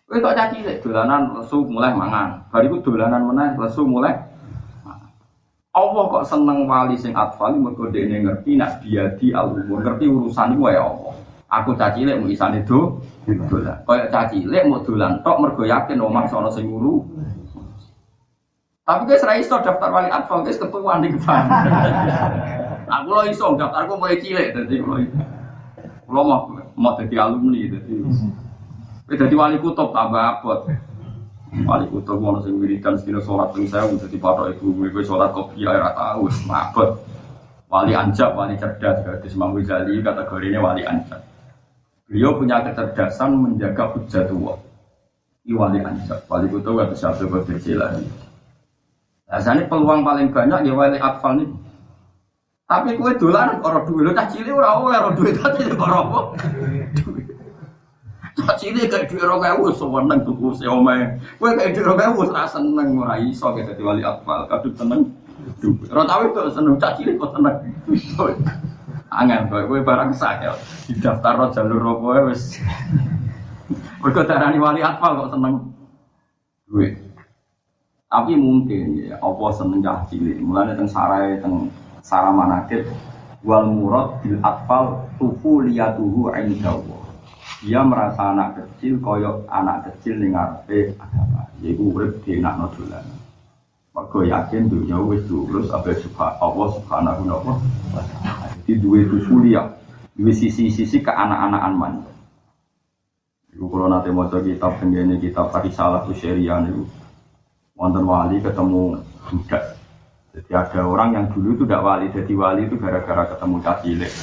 Kowe kok caci sik dolanan lesu mulai mangan. Bar iku dolanan meneh lesu mulai Allah kok seneng wali sing atfal mergo dekne ngerti nak dia di umur ngerti urusan iku ya Allah. Aku caci lek mau isane do dolan. Kaya caci lek mau dolan tok mergo yakin omah sono sing nguru. Tapi guys ra iso daftar wali atfal guys ketuaan di depan. Aku lo iso daftarku mulai cilik dadi kulo. Kulo mau mau dadi alumni dadi. Jadi wali kutub tambah abot. Wali kutub mau sing wiridan sekilo sholat ping saya udah di patok ibu gue sholat kopi air tahu mabot. Wali anjab, wali cerdas, jadi semanggu jali kategorinya wali anjab. Beliau punya kecerdasan menjaga hujat tua. Ini wali anjab, wali kutub siapa Qadir Jilani. Nah, ini peluang paling banyak ya wali atfal nih. Tapi kue dolan orang duit, lo cah cilik ora oleh orang duit tadi orang Cacile kayak duit rong ewu seneng tuku si omeh. Kowe kayak duit rong ewu ora seneng ora iso kayak dadi wali akmal. Kadut seneng. Ora tau itu seneng cacile kok seneng. Angel kowe kowe barang sak ya. Di daftar jalur apa wis. Mergo darani wali akmal kok seneng duit. Tapi mungkin ya apa seneng cah cilik. Mulane teng sarai teng sarah manakib wal murad bil atfal tufu liyatuhu indallah dia merasa anak kecil koyok anak kecil ning ngarepe agama yaiku urip di enak dolan Mergo yakin dunia wis lulus apa subhan Allah subhanahu wa taala di duwe itu sulia Di sisi-sisi ke anak-anakan manja. Iku kalau nanti mau kitab tenggene kitab tadi salah tuh syariah itu wonten wali ketemu budak. Jadi ada orang yang dulu itu tidak wali, jadi wali itu gara-gara ketemu cacilik.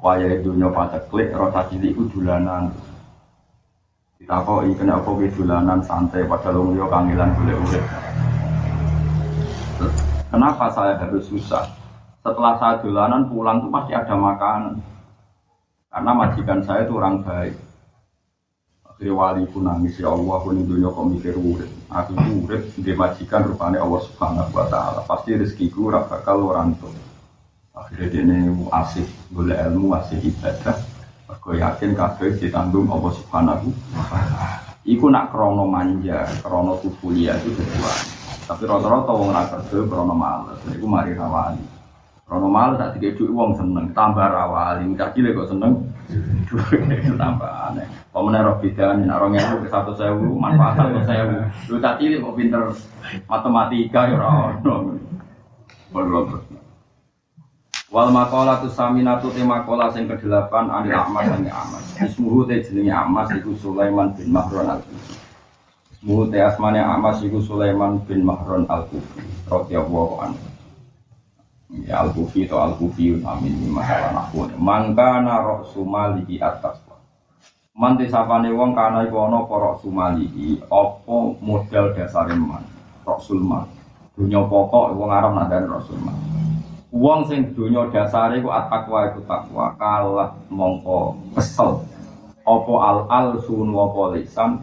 Waya dunia pada klik, roh cacilik itu dulanan. Kita kok kena apa dulanan santai pada lu yo kangelan boleh urip. Kenapa saya harus susah? Setelah saya dulanan pulang tuh pasti ada makanan. Karena majikan saya itu orang baik Akhirnya wali pun nangis ya Allah aku ini dunia kok mikir urip. Aku urip di majikan rupanya Allah Subhanahu Wa Taala. Pasti rezekiku ora orang tuh. Akhirnya dia ini asik boleh ilmu asik ibadah. Aku yakin kabeh ditanggung Allah Subhanahu. Iku nak krono manja, krono tufulia itu kedua. Tapi rata-rata wong ra kerja krono males. Iku mari rawali. Krono males tak dikek wong seneng, tambah rawali. Cilik kok seneng. tambah aneh. Pemenang roh beda nih, orang yang ke satu sewu, manfaat satu sewu. Lu tadi mau pinter matematika ya orang. Belum. Wal makola tu saminatu te makola sing kedelapan anil amas sing amas. Ismuhu te jenenge amas iku Sulaiman bin Mahron al Kufi. Ismuhu te asmane amas iku Sulaiman bin Mahron al Kufi. Radhiyallahu anhu. Ya al Kufi to al Kufi amin masalah nakune. Mangkana ra'su malihi atas Manti sapane wong kana iku ana para sumalihi apa modal dasare man. Rasul man. Dunya pokok wong Arab nadane Rasul man. Wong sing dunya dasare iku at-taqwa iku takwa kalah mongko kesel. Apa al-al sunu apa lisan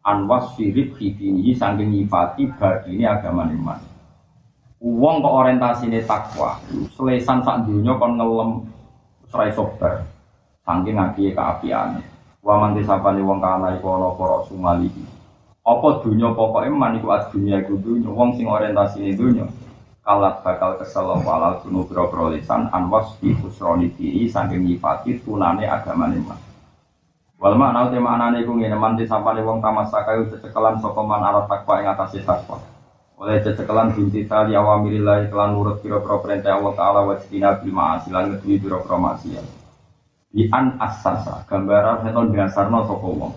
anwas sirip hidini saking nyifati ini agama iman. Wong kok orientasine takwa, selesan sak dunya kon ngelem serai sobar. Saking ngaki keapiane. Wa man disapani wong kana iku ana para sumali. Apa dunya pokoke man iku ad dunya iku dunya wong sing orientasine dunya. Kalat bakal kesel walal sunu biro lisan anwas di khusroni diri saking nyifati tunane agamane man. Wal makna te maknane iku ngene man disapani wong tamasaka iku cecekelan sapa man arep takwa ing atase takwa. Oleh cecekelan binti tali awamirillah kelan nurut pira-pira perintah Allah taala wa bil ma'asi lan maksiat di an asasa gambaran seton dasarno sapa wong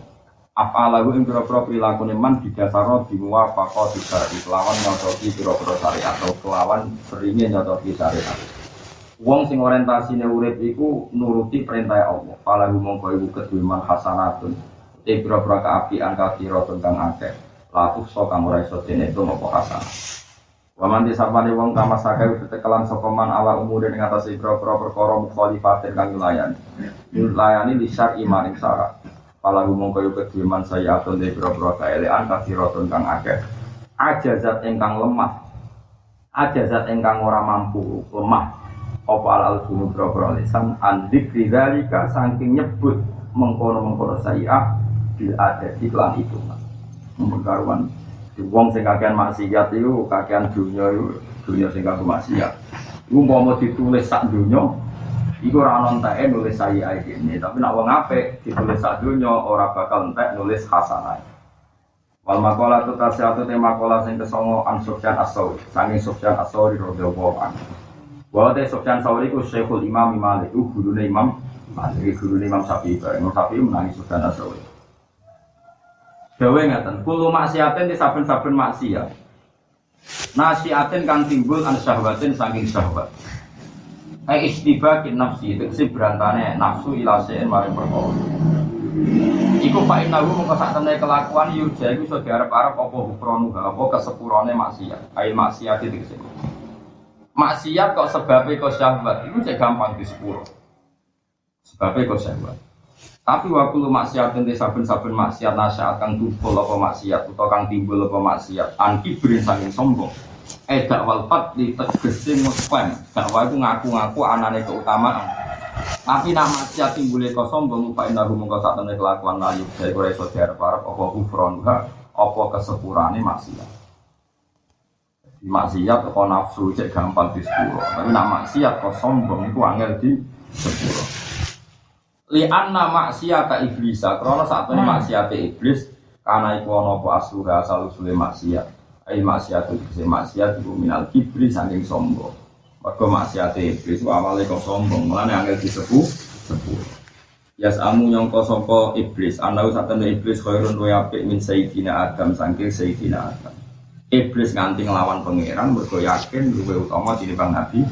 afalahu ing pira-pira prilakune man didasarno dimuwafaqah disari kelawan nyocoki pira-pira syariat atau kelawan seringnya nyocoki syariat Wong sing orientasine urip iku nuruti perintah Allah. Falahu mongko iku kedue man hasanatun. Te pira-pira kaapian kathira tentang akeh. Latuh so kang ora iso dene itu apa hasanah. Waman disapane wong kama sakai tetekelan sapa man ala umure ing atas ibro-ibro perkara mukhalifatin kang layani. Layani di syar'i maring syarat. Pala gumong kaya kedue man saya atun de ibro-ibro kaelean kathiratun kang akeh. Ajazat ingkang lemah. Ajazat ingkang ora mampu lemah. Apa al sunu bro lisan andik dzalika saking nyebut mengkono-mengkono saya bil ada iklan itu. Mengkaruan Wong sing kakean maksiat itu kakean dunia itu dunia sing kakean maksiat. Iku mau ditulis sak dunia, iku ora ono enteke nulis saya ini. Tapi nak wong apik ditulis sak dunia ora bakal entek nulis hasanah. Wal makola tu tasyatu te makola sing kesongo an Sufyan As-Sauri, sanging Sufyan As-Sauri radhiyallahu anhu. Wa te Sufyan Sauri ku Syekhul Imam Malik, gurune Imam Malik, gurune Imam Syafi'i, Imam Syafi'i menangi Sufyan As-Sauri. Dawe ngaten, kulo maksiatin di saben-saben maksiat. Nasiatin kang timbul an syahwatin saking syahwat. Eh istibakin nafsi itu si berantane nafsu ilasein maring perkara. Iku pak inahu mengko sak temne kelakuan yurja iku iso diarep-arep apa hukronu apa kesepurane maksiat. Ail maksiat itu ke sini. Maksiat kok sebabnya kok syahwat itu cek gampang di sepuro. Sebabnya kok syahwat. Tapi waktu lu maksiat nanti saben-saben maksiat nasihat kang tumpul apa maksiat atau kang timbul apa maksiat anti berin saking sombong. Eh dakwal fat di tegese ngekwen dakwa itu ngaku-ngaku anane keutamaan. Tapi nama maksiat timbulnya kau sombong lupa indah mongko saat temen kelakuan layu dari kore iso diarep arep apa ufron apa kesepurane maksiat. Maksiat kok nafsu cek gampang di sepuluh, tapi nak maksiat kau sombong itu angel di sepuluh li anna maksiata iblisa krana sakjane hmm. maksiate iblis kana iku ana asura asal usule maksiat ai maksiat itu maksiat iku minal kibri saking sombong Mergo maksiat iblis itu awalnya kok sombong, malah angel disepuh sepuh. Yas amu nyongko songko iblis, anda usah tanda iblis khairun wa apik min sayyidina Adam saking sayyidina Adam. Iblis nganti ngelawan pangeran mergo yakin luwih utama tinimbang Nabi.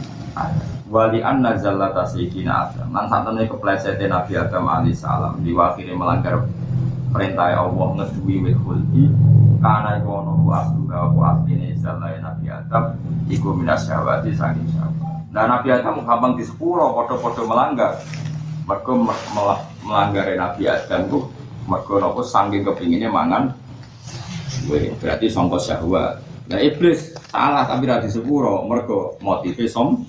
Wali an nazalata sayyidina Adam. Lan satene keplesetnya Nabi Adam alaihi salam diwakili melanggar perintah Allah ngedui wit karena iku ono ku asluha ku asline zalai Nabi Adam iku minas syahwati saking syahwat. Nah Nabi Adam gampang di sepuro podo-podo melanggar mereka melanggar Nabi Adam tuh mereka nopo sanggeng kepinginnya mangan. Wih, berarti songko syahwat. Nah iblis salah tapi radi sepuro mereka motifnya som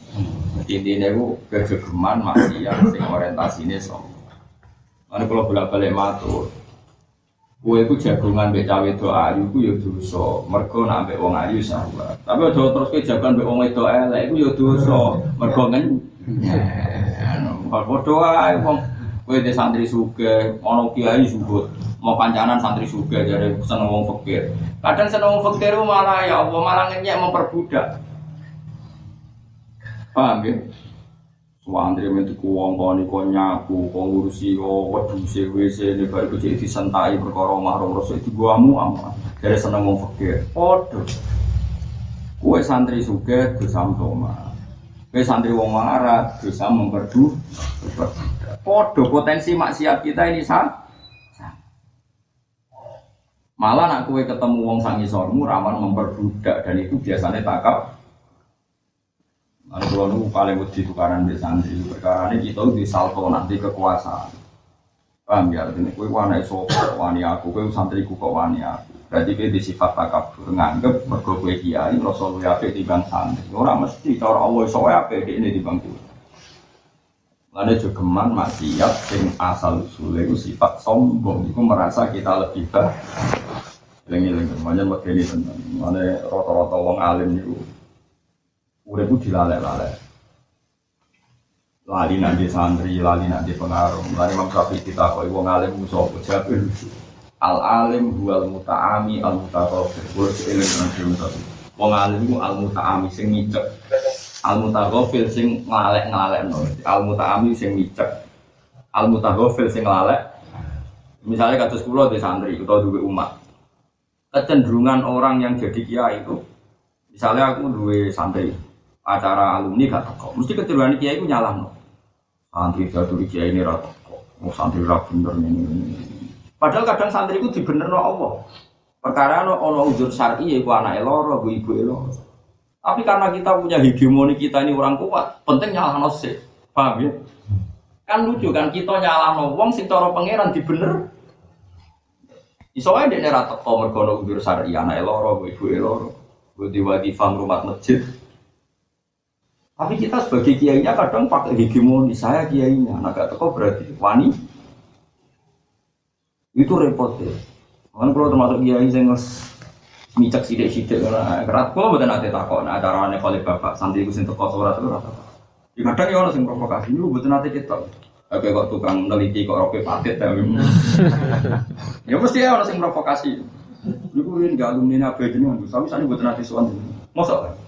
intinya itu kegegeman maksiat sing orientasinya som. Mana kalau bolak balik matur Kue itu jagungan mbek cawe do ayu ku ya dosa. Mergo nak mbek wong ayu sahabat. Tapi aja terus ke jagungan mbek wong itu elek iku ya dosa. Mergo ngen Padha wae wong de santri suge, ana kiai subut, mau pancanan santri suge jadi seneng wong fakir. Kadang seneng wong fakir malah ya Allah malah ngenyek memperbudak. Paham ya? Suwandri mentu ku wong koni kon nyaku, kon ngurusi kok wedhuse WC ne bar jadi disentai perkara mahrum rasul itu guamu ama. Dari seneng wong fakir. Padha. Kue santri suge dosa mtoma. Kue santri wong melarat dosa memperdu. Padha potensi maksiat kita ini sah. Malah nak kue ketemu wong sangisormu rawan memperbudak dan itu biasanya takap Lalu kalau nunggu paling wedi tukaran di santri, perkara ini kita di salto nanti kekuasaan. Paham ya? Ini kue wani sopo, wani aku, kue santriku kok wani aku. Berarti kue di sifat takabur, nganggep mergo kue kiai, rasul kue ape di santri. Orang mesti cara Allah iso ape di ini di bang kue. Lalu jogeman maksiat sing asal usulnya itu sifat sombong, itu merasa kita lebih baik. Lengi-lengi, makanya buat ini tentang, mana rata-rata wong alim itu Uripku dilalek-lalek. Lali nanti santri, lali nanti pengaruh. Lali Imam Syafi'i kita kok wong alim jabir. Al alim huwal muta'ami al mutaqaffir. Kulo eling nanti Syafi'i. Wong alim ku al muta'ami sing ngicek. Al mutaqaffir sing ngalek-ngalekno. Al muta'ami sing ngicek. Al mutaqaffir sing ngalek. Misalnya kados kula di santri atau duwe umat. Kecenderungan orang yang jadi kiai itu misalnya aku duwe santri acara alumni gak teko. Mesti kecenderungan kiai itu nyalah no. Santri jatuh kiai ini rata teko. Oh santri rata bener ini. Padahal kadang santri itu dibener no Allah. Perkara no ono uzur syar'i ya ibu anak eloro, ibu ibu eloro. Tapi karena kita punya hegemoni kita ini orang kuat, penting nyalah no sih. Paham ya? Kan lucu kan kita nyalah no wong sing cara pangeran dibener. Iso ae dekne ra teko mergo uzur syar'i anak eloro, ibu eloro. Gue diwadifah rumah masjid, tapi kita sebagai kiainya kadang pakai hegemoni saya kiainya, anak gak teko berarti wani. Itu repot ya. Kan kalau termasuk kiai saya nges micak sidik sidik karena kerat kalau bukan nanti takut nah acara aneh kali bapak santri sentuh kos surat itu rata. Di kadang ya orang sing provokasi ini bukan nanti kita. Oke kok tukang neliti kok roke patit ya. ya mesti ya orang sing provokasi. Iku ini gak alumni apa jenengan, tapi sana buat nanti suan. Masa Enggak,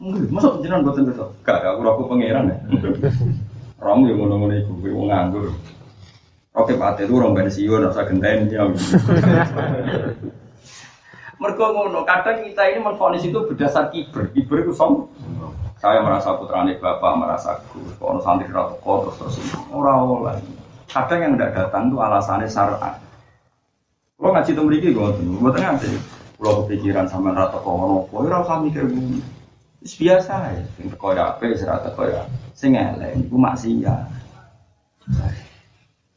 masa jenengan buatan betul? Gak, aku aku pangeran ya. Rom yang ngono-ngono iku, kowe wong nganggur. Oke, Pak itu orang pensiun, rasa genten ya. Mergo ngono, kadang kita ini menfonis itu berdasar kiber. Kiber itu som. Saya merasa putrane bapak, merasa gus. Kalau santri rata terus terus orang orang. Kadang yang tidak datang itu alasannya syar'an. Kalau ngaji itu mereka gue gue tengah sih. Kalau kepikiran sama rata kono, gue rasa mikir gue biasa ya sing teko ya apik sing teko ya sing elek iku maksiat.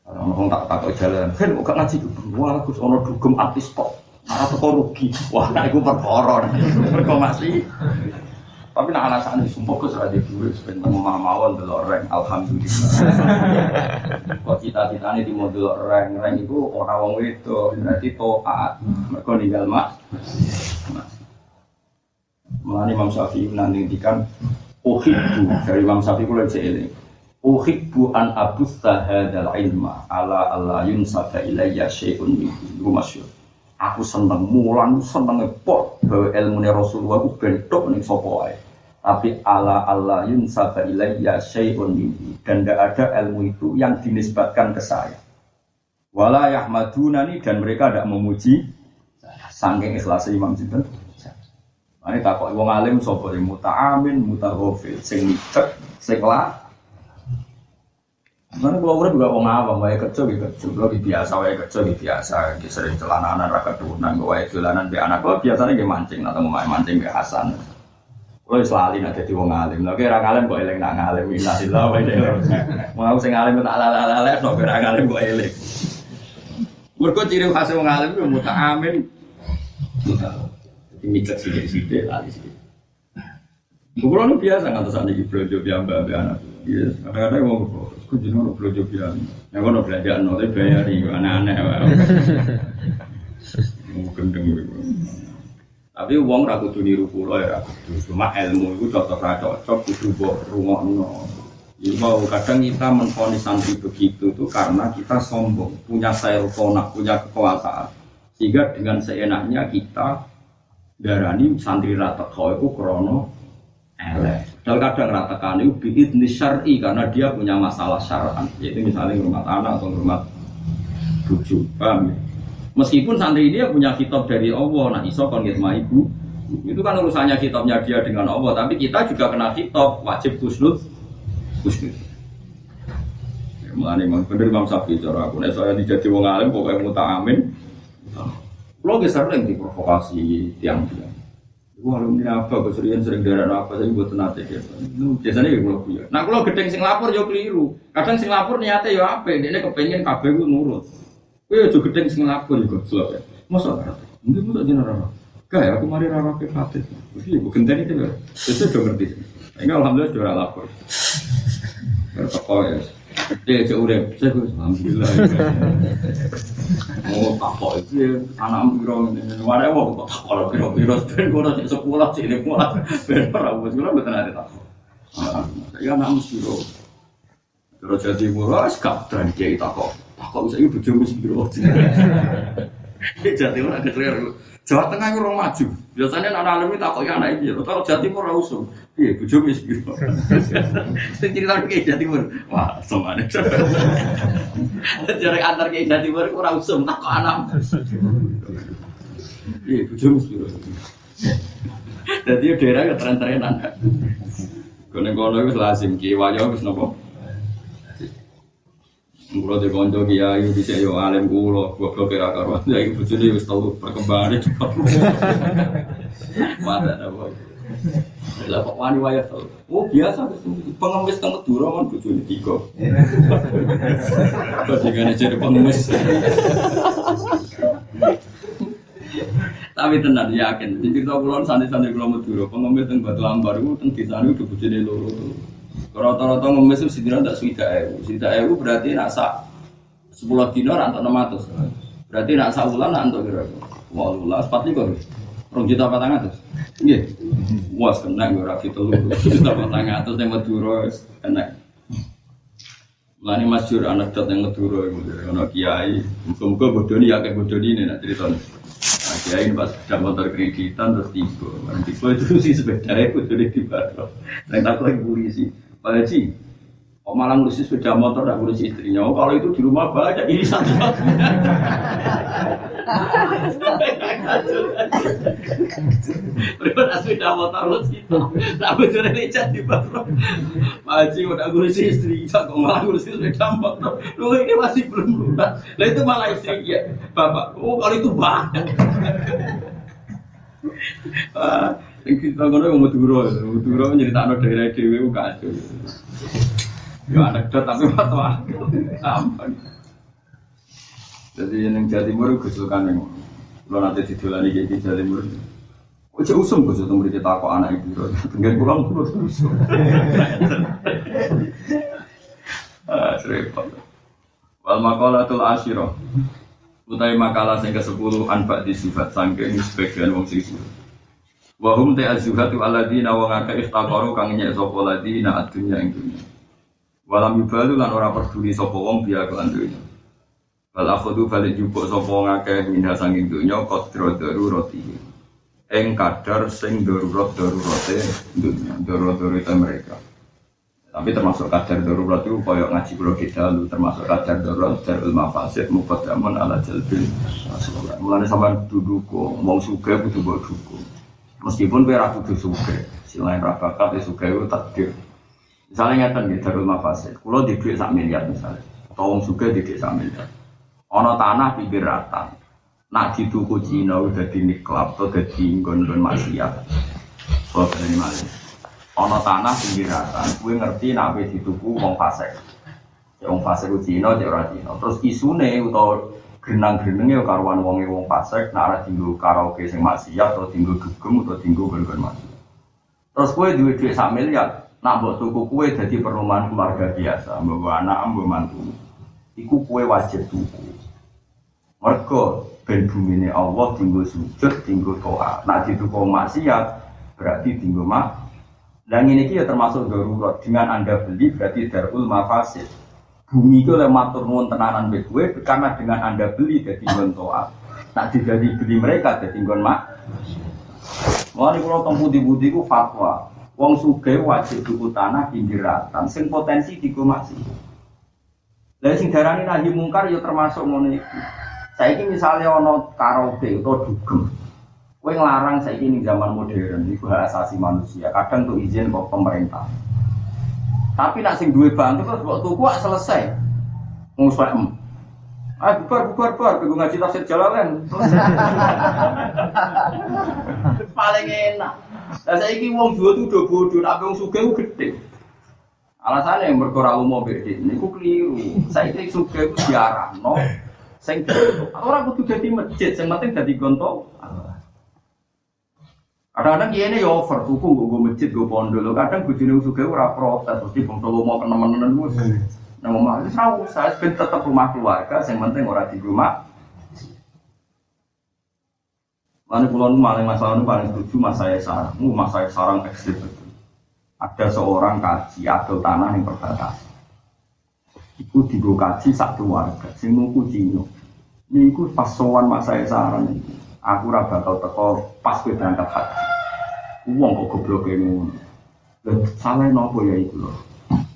Orang tak takut jalan, kan kok ngaji wah aku ono dugem artis kok, malah teko rugi, wah nah iku perkara, perkara masih. Tapi nak alasan sumpah gue serah di duit, sebenarnya mau mawon dulu reng, alhamdulillah. Kok cita-cita ini di modul reng, reng itu orang wong itu berarti toat, mereka ninggal mas. Mulane Imam Syafi'i nanti ngendikan uhibbu dari Imam Syafi'i kula ini. Uhibbu an abutha hadzal ilma ala alla yunsaba ilayya syai'un minhu masyhur. Aku seneng mulan seneng pot bahwa ilmu Rasulullah ku bentuk ning sapa wae. tapi ala Allah yunsaba ilayya syai'un minhu dan tidak ada ilmu itu yang dinisbatkan ke saya wala yahmadunani dan mereka tidak memuji sangking ikhlas Imam Sinten ini takut wong alim sapa muta'amin mutaghafil sing micek sing lah. Mana kalau urip juga wong awam, wae kerja gitu, juga biasa, wae kerja biasa, sering celananan rakyat turunan, wae jalanan be anak, kalau biasanya gak mancing atau mau mancing be Hasan. Kalau selalu nanti di wong alim, lagi orang alim kok eleng nak ngalim, innalillah wa inna ilaihi Mau sing alim tak lala-lala, no orang alim kok eleng. Mereka ciri khas wong alim itu amin. Jadi mikir sidik-sidik, lali sidik. Kulo biasa ngantos ane iki blojo piyambak ambek anak. Iya, kadang-kadang wong kok jenenge blojo piyambak. Yang kono belanja no bayari aneh-aneh. Gendeng Tapi uang ragu tuh niru pulau ya, cuma ilmu itu cocok ra cocok kudu mbok rungokno. Mau kadang kita menfonis santri begitu tuh karena kita sombong, punya sayur konak, punya kekuasaan. Sehingga dengan seenaknya kita darani santri rata kau itu krono elek. Dan kadang ratakan itu biid syar'i karena dia punya masalah syar'an, yaitu misalnya rumah anak atau rumah bujuk, paham ya? Meskipun santri dia punya kitab dari Allah, nah iso kon ibu, itu kan urusannya kitabnya dia dengan Allah, tapi kita juga kena kitab wajib kusnut, kusnut. Ya, memang bener Imam Syafi'i cara aku, saya dijadi wong alim pokoknya muta amin. Lo geser sering diprovokasi tiang-tiang. Wah, ini apa? Keserian sering darah apa? Saya buat nanti ya. Biasanya ya kalau punya. Nah, kalau gedeng sing lapor yo keliru. Kadang sing lapor niatnya yo apa? Dia kepengen kabeh nurut. Kowe aja gedeng sing lakon iku goblok ya. Masa ora? Mungkin masa jeneng ora. Kayak aku mari ora ke fatih. Iki bu genteni itu. Itu udah ngerti. Ini alhamdulillah sudah lapor. Bertoko ya. Dia cek urep, saya alhamdulillah. Mau takok itu ya, anak biro mana mau kok takok biro biro, ben gue sekolah ini mulai, ben orang gue sekolah betul ada takok. Ya anak biro, terus jadi murah, sekarang dia takok. Kok bisa ibu bojomu sepiro? Jawa Timur agak clear. Jawa Tengah itu orang maju. Biasanya anak alami tak kok ya anak ini. Kalau Jawa Timur orang usung. Iya, bojomu sepiro. Sing cerita ke Jawa Timur. Wah, semuanya. Jarak antar ke Jawa Timur orang usung tak kok anak. Iya, bojomu sepiro. Jadi daerah ketren-trenan. Kono-kono itu lazim kiwayo wis nopo. Kulo di konco kiai bisa yo alim kulo, gua blok kira karuan. Ya ibu jadi wis tahu perkembangannya cepat. Mata apa? Lah kok wani wayah tau. Oh biasa pengemis teng Madura kan bojone tiga. Bandingane jadi pengemis. Tapi tenan yakin, jadi kita kulon santri-santri kulo Madura, pengemis teng Batu Lambar itu teng desa itu bojone loro. Rata-rata ngemis itu sidina tak suida ewu. Suida ewu berarti nak sak sepuluh dino rantok enam ratus. Berarti nak sak bulan nak untuk kira empat likur. Rong juta patang atas. Iya. Wah kena gue rapi telur. Juta patang atas yang Madura kena. Lani masyur anak dat yang Madura Anak kiai. Muka-muka bodoh ya kayak bodoh ini nak cerita. Nah, kiai pas sudah motor kreditan terus tiba. Tiba itu sih sepeda itu jadi tiba. Nah, tak lagi polisi. Pak Haji, kok malah ngurusin sepeda motor dan ngurusin istrinya? Oh, kalau itu di rumah banyak, ini satu Berapa sepeda motor lu kita? Tak betul ini jadi baru. Pak Haji udah ngurusin istri, kok malah ngurusin sepeda motor? Lu ini masih belum lunas. Nah itu malah istri ya, bapak. Oh kalau itu banyak. Kita ngono yang Madura, Madura nyeritakno daerah dhewe ku kacau. Yo anekdot tapi fatwa. Sampai. Jadi yang Jawa Timur gusulkan yang lo nanti didolani kayak Jawa Timur. Ojo usum gus beri kita kok anak ibu. Tenggen pulang terus usum. Ah, serempet. Wal makalatul asyirah. Utai makalah sing ke-10 anfak di sifat sangking sebagian wong sing Wahum te azuhatu aladina wa ngaka iftaqaru kang nyek sapa ladina adunya ing dunya. Walam yubalu lan ora peduli sapa wong biya kelan dunya. Wal akhudhu balik jupuk sapa ngake minha sanging dunya qadra darurati. ing kadar sing darurat darurate dunia darurat mereka tapi termasuk kadar darurat itu koyok ngaji pulau kita lu termasuk kadar darurat darul mafasid mukadamun ala jalbil mulai sama duduk mau suka butuh buat dukung meskipun kira kudu suka selain rabakat ya suka itu takdir misalnya ngeten gitu darul mafasid. Kalau di duit sak miliar misalnya. Atau wong suka di duit sak miliar ono tanah pinggir rata. Nak dituku Cina udah di niklap atau jadi gon-gon maksiat. Kalau ini malah ono tanah pinggir rata. Gue ngerti nak wis dituku wong fasik. Wong fasik ku Cina cek ora Cina. Terus isune utawa genang-genenge karuan wonge wong fasik nak ora dinggo karaoke sing maksiat atau dinggo dugem atau dinggo gon-gon maksiat. Terus gue duit duit sak miliar nak buat tuku kue jadi perumahan keluarga biasa membawa anak membawa mantu iku kue wajib tuku mereka ben bumi ini Allah tinggal sujud tinggal toa nak dituku maksiat berarti tinggal mak dan ini ya termasuk darurat. Dengan anda beli berarti darul mafasid. Bumi itu oleh matur nuwun tenanan gue karena dengan anda beli jadi gontoa. Tak jadi beli mereka jadi gon mak. Mulai kalau tong di budi ku fatwa. Wong suge wajib tuku tanah pinggiratan. Sing potensi digo masih. Lah sing darani nahi mungkar ya termasuk ngono iki. Saiki misalnya ono karaoke atau dugem. Kue ngelarang saya ini zaman modern, itu hak asasi manusia. Kadang tuh izin kok pemerintah. Tapi nak sing duwe bantu terus waktu kuat selesai. Nguswek em. Ah bubar bubar bubar, gue ngaji tafsir jalalan. Paling enak. Saya ini uang dua tuh udah bodoh, tapi uang suge itu gede. Alasannya yang berkorak mau beda, ini ku keliru. Saya ini suge itu diarah, no. Sing orang kudu jadi masjid, yang penting jadi gontong. Kadang-kadang dia ini ya over, tuku gue gue masjid, gue pondok. Kadang gue jenis suka ora protes, di pondok mau teman gue. Nah, mama itu tahu, saya sebenarnya tetap rumah keluarga, yang penting orang di rumah. Lalu pulau maling masalah itu paling setuju mas saya sarang, uh, mas saya sarang ekstrim. Ada seorang kaji atau tanah yang perbatasan. Iku digo kaji satu warga, sing nuku Cino. Ini iku pas sowan mas saya sarang Aku raba bakal teko pas gue berangkat haji. Uang kok goblok. Dan salah nopo ya itu loh.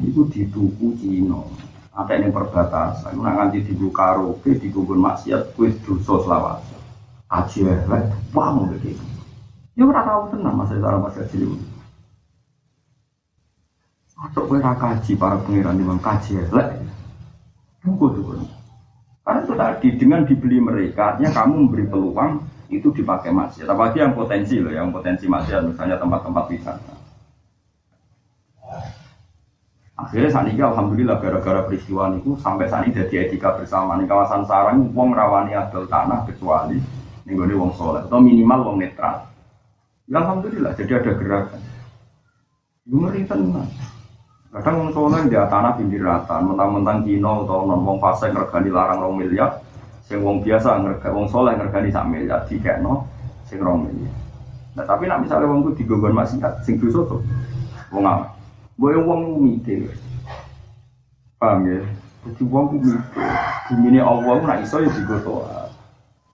Itu dituku Cina. Ada yang perbatasan. Nak nganti di karaoke, di kubur maksiat, kue dosa selawat. Aji elek, wah mau begitu. Ya ora tahu tenang masa cara masa cilik. Atau kue rakaji para pangeran di kaji elek. Tuh. Karena itu tadi dengan dibeli mereka, artinya kamu memberi peluang itu dipakai maksiat. Apalagi yang potensi loh, yang potensi maksiat misalnya tempat-tempat wisata. Akhirnya saat ini alhamdulillah gara-gara peristiwa itu sampai saat ini jadi etika bersama di kawasan sarang wong rawani adol tanah kecuali nih gue wong soleh atau minimal wong netral. Ya alhamdulillah jadi ada gerakan. Ngeri tenang. Kadang wong soleh di tanah pinggir rata, mentang-mentang Cina atau non wong fase ngergani larang rong miliar, Sing wong biasa ngerga wong soleh ngergani sak miliar dikekno sing rong miliar. Nah tapi nak misalnya wong ku digogon maksiat sing dosa to. Wong apa? Boy wong mikir. Paham ya? Jadi wong mikir. Bumine Allah nak iso ya digoto.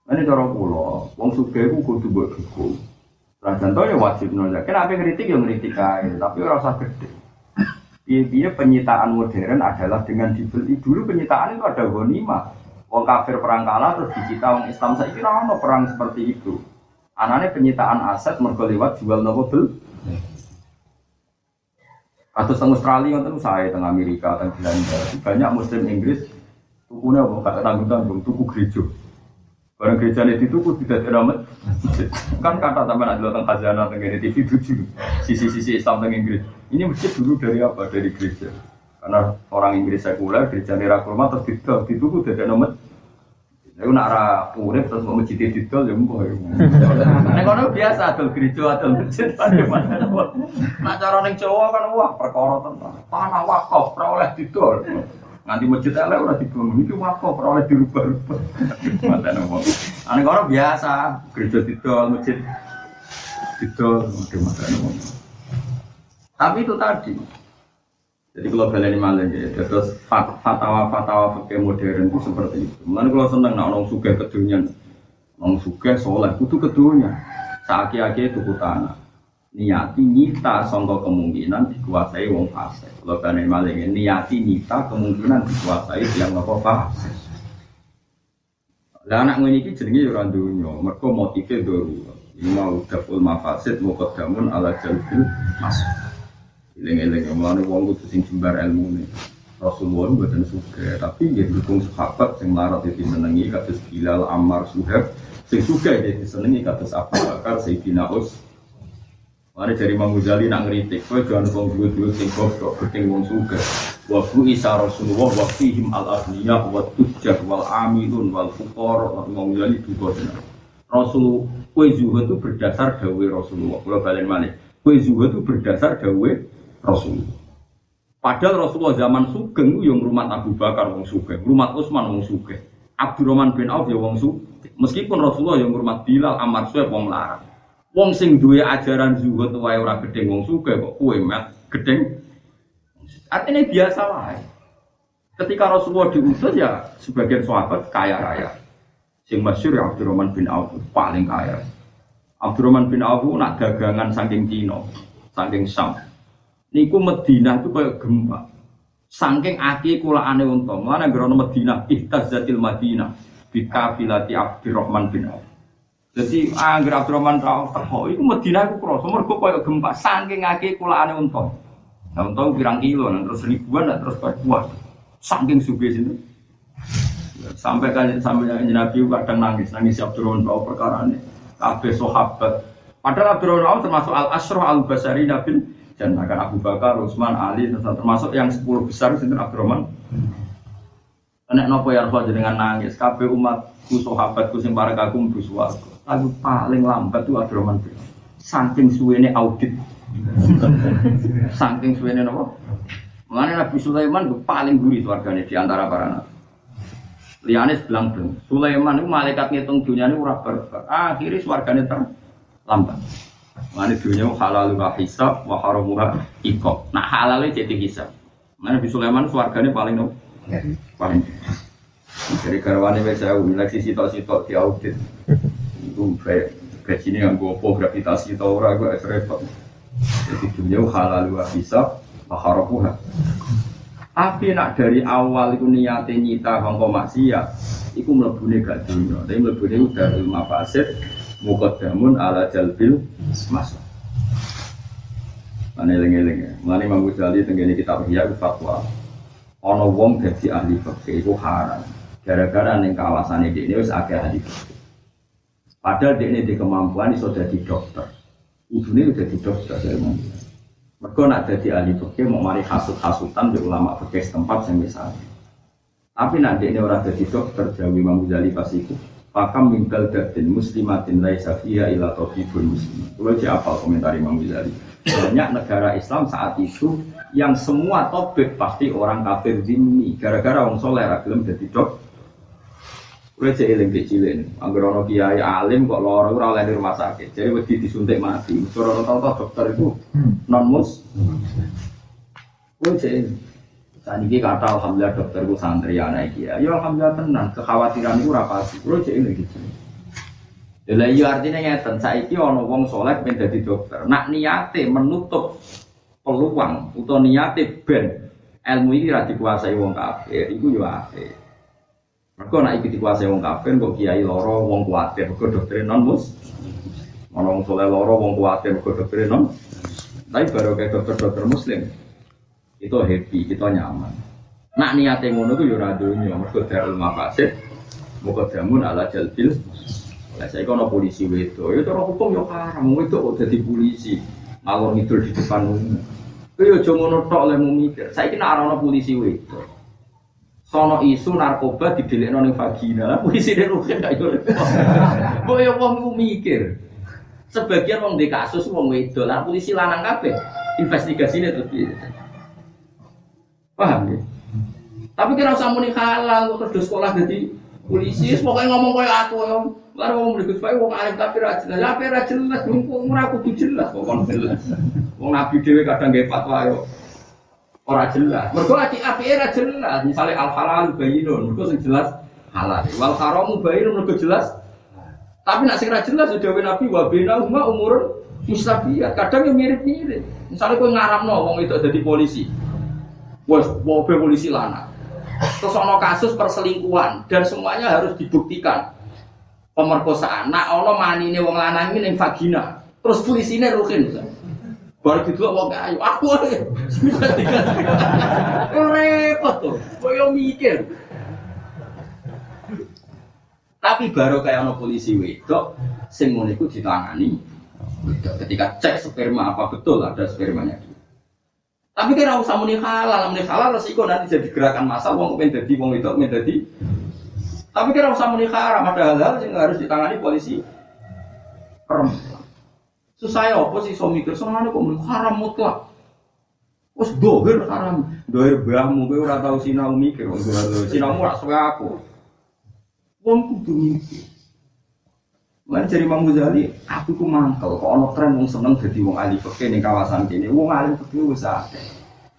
Ini cara kula, wong sugih ku kudu mbok dukung. Lah contohnya wajib nolak. Kenapa ngeritik ya ngeritik aja, tapi ora usah gede. Iya, penyitaan modern adalah dengan dibeli dulu penyitaan itu ada gonima. Wong kafir perang kalah terus dicita wong Islam saya kira ono perang seperti itu. Anaknya penyitaan aset mergo lewat jual nopo. Atau teng Australia nonton saya teng Amerika teng Belanda banyak Muslim Inggris tukunya apa kata tanggung tanggung tuku gereja. Barang gereja ini tuku tidak ada Kan kata teman ada tentang khazanah tentang TV tujuh sisi-sisi Islam tentang Inggris. Ini masjid dulu dari apa? Dari gereja. Karena orang Inggris sekuler di Janira Kurma didol, dituku tidak nomor. Aku nak ra urip terus mau masjid didol ya mbuh. Nek kono biasa adol gereja adol masjid pada mana. Nak cara ning Jawa kan wah perkara tenan. Tanah wakaf ora oleh didol. Nanti masjid elek ora dibangun iki wakaf ora oleh dirubah-rubah. Mata nopo. Ane kono biasa gereja didol, masjid didol, mata nopo. Tapi itu tadi, jadi kalau ini malah ya, terus fatwa-fatwa fakir modern itu seperti itu. Mulanya kalau seneng nak orang suka kedunya, orang suka soleh, itu kedunya. Saaki-aki tuku tanah. Niati nyita sangka kemungkinan dikuasai wong fasik. Kalau kan maling niati nyita kemungkinan dikuasai yang nopo fasik. Lah anak ngene iki jenenge ya ora dunya, mergo motive darurat. Ini mau dapul mafasid mau kedamun ala jalbil masuk. Eling-eling mulane wong kudu sing jembar nih. Rasulullah buatan suka, tapi dia dukung sahabat yang larat itu senengi kados Bilal Ammar Suhaib sing suka dia disenengi kados Abu Bakar Sayyidina Us Mari dari Imam Ghazali nak ngeritik, kowe jangan wong duwe-duwe sing goblok, penting wong suka. Wa bu isa Rasulullah wa fihim al aghniya wa tujjar wal amilun wal fuqara Imam Ghazali juga benar. Rasul kue zuhud itu berdasar dawe Rasulullah. Kalau balen mana? Kue zuhud itu berdasar dawe Rasulullah. Padahal Rasulullah zaman sugeng yang rumah Abu Bakar wong sugeng, rumah Utsman wong sugeng, Abdurrahman bin Auf ya wong sugeng. Meskipun Rasulullah yang rumah Bilal, Ammar Suhaib wong larang. Wong sing duwe ajaran zuhud wae ora gedeng wong sugih kok kowe mat gedeng. Artinya biasa wae. Ketika Rasulullah diutus ya sebagian sahabat kaya raya. Sing masyhur ya Abdurrahman bin Auf paling kaya. Abdurrahman bin Auf nak dagangan saking Cina, saking Sam. Niku Madinah itu kayak gempa. Saking aki kulaane unta. Mulane grono Madinah ihtazzatil Madinah bi kafilati Abdurrahman bin Auf. Jadi angger Abdurrahman Rauf teko iku Madinah iku krasa mergo koyo gempa saking akeh kulaane unta. Nah, unta pirang kilo, nah, terus ribuan, nah, terus ribuan. Saking suge itu. Sampai kan sampai Nabi kadang nangis, nangis Abdurrahman Rauf perkara ini. Kabeh sahabat. Padahal Abdurrahman Rauf termasuk al asroh al basari Nabi dan akan Abu Bakar, Utsman, Ali, termasuk yang 10 besar itu Abdurrahman. Nek nopo ya dengan nangis, kabeh umatku sahabatku sing para kagum buswarga. Lagu paling lambat itu Abdurrahman bin Saking suwene audit. Saking suwene apa? Mengenai Nabi Sulaiman paling gurih warganya di antara para nabi. Lianis bilang bilang, Sulaiman itu malaikat ngitung dunia ini urah berbar. Akhirnya warganya terlambat. Mengenai dunia halal wa hisab wa haramuha ikop. Nah halalnya jadi hisab. Mengenai Nabi Sulaiman warganya paling no, paling. Dari karwane saya udah sisi sitok di audit itu kayak gajinya yang gue gravitasi tau ora gue es repot. Jadi dunia halal wa bisa maharakuha tapi nak dari awal itu niatnya nyita kongko maksiat itu melebuni gak dunia tapi melebuni udah ilmu fasid mukadamun ala jalbil masuk Mana eling-eling ya, mana Imam Ghazali tenggine kitab Ihya fatwa. Ono wong dadi ahli fikih iku haram. Gara-gara ning kawasan ini wis akeh ahli fikih. Padahal ini di kemampuan itu jadi dokter. Ibu ini udah di dokter saya mau. Mereka nak jadi ahli fikih mau mari hasut hasutan di ulama fikih setempat yang misalnya. Tapi nanti ini orang jadi dokter jauh Imam Ghazali pas itu. Pakam minggal dadin muslimatin laisa fiha ila tabibun muslim. Kalau apa komentar Imam Ghazali. Banyak negara Islam saat itu yang semua topik pasti orang kafir zimmi. Gara-gara orang soleh ragilem jadi dokter Kowe cek eling cek cilik. Angger ana kiai alim kok lara ora oleh di rumah sakit. Jadi wedi disuntik mati. Ora tau dokter itu non mus. Kowe cek Saat ini kata alhamdulillah dokter gue santri anak iki ya. Ya alhamdulillah tenang. Kekhawatiran itu ora pasti. Kowe cek eling gitu. Lah iya artinya ngeten, saiki ana wong soleh pengen dadi dokter. Nak niate menutup peluang utawa niate ben ilmu ini ra dikuasai wong kafir, iku yo. Mereka nak ikut dikuasai wong kafir, kok kiai loro, wong kuatir, kok doktrin non mus. Mana wong soleh loro, wong kuatir, kok doktrin non. Tapi baru kayak dokter-dokter muslim, itu happy, kita nyaman. Nak niatnya ngono itu yura dunia, mereka darul mafasid, muka jamun ala jalbil. Nah, saya kono polisi wedo, itu orang hukum yo haram, itu kok jadi polisi, ngalor ngidul di depan umum. Itu yo tok oleh mikir, saya kira arah polisi wedo. sono isu narkoba didelik ning vagina. Polisi dia rugen gak yo. Mbok yo wong mikir. Sebagian wong di kasus wong wedok, lah polisi lanang kabeh. Investigasinya piye? Paham ya? Tapi kira usah muni halal terus sekolah jadi polisi, pokoknya ngomong kayak aku yo. Lalu wong mlebu bae wong alim tapi ra jelas. Lah ra jelas, wong ora kudu jelas kok jelas. Wong nabi dhewe kadang nggih fatwa yo. Ora jelas. Mergo ati apike ora jelas. Misale al halal bayinun, mergo sing jelas halal. Wal haramu bayinun mergo jelas Tapi nak sing jelas sudah Nabi wa bina umma umurun mustabiyat. Kadang yang mirip-mirip. Misalnya kau ngaramno wong itu jadi polisi. Wes, mobil polisi lana. Terus ono kasus perselingkuhan dan semuanya harus dibuktikan. Pemerkosaan. Nak ono manine wong lanang ini vagina. Terus polisinya rukin. Baru gitu wong ayo aku repot tuh. Koyo mikir. Tapi baru kayak ono polisi wedok, ngono iku ditangani. Ketika cek sperma apa betul ada spermanya. Tapi kira usah muni halal, muni halal resiko nanti jadi gerakan massa wong pengen dadi wong itu pengen dadi. Tapi kira usah muni haram ada hal-hal yang harus ditangani polisi perempuan. Susah ya apa sih so mikir soalnya kok haram mutlak. Wes dohir haram, dohir bahmu kowe ora tau sinau mikir, ora tau sinau ora aku. Wong kudu mimpi. Mulai dari Imam Ghazali, aku ku mangkel, kok ono tren wong seneng jadi wong ahli fikih ning kawasan kene. Wong ahli fikih akeh.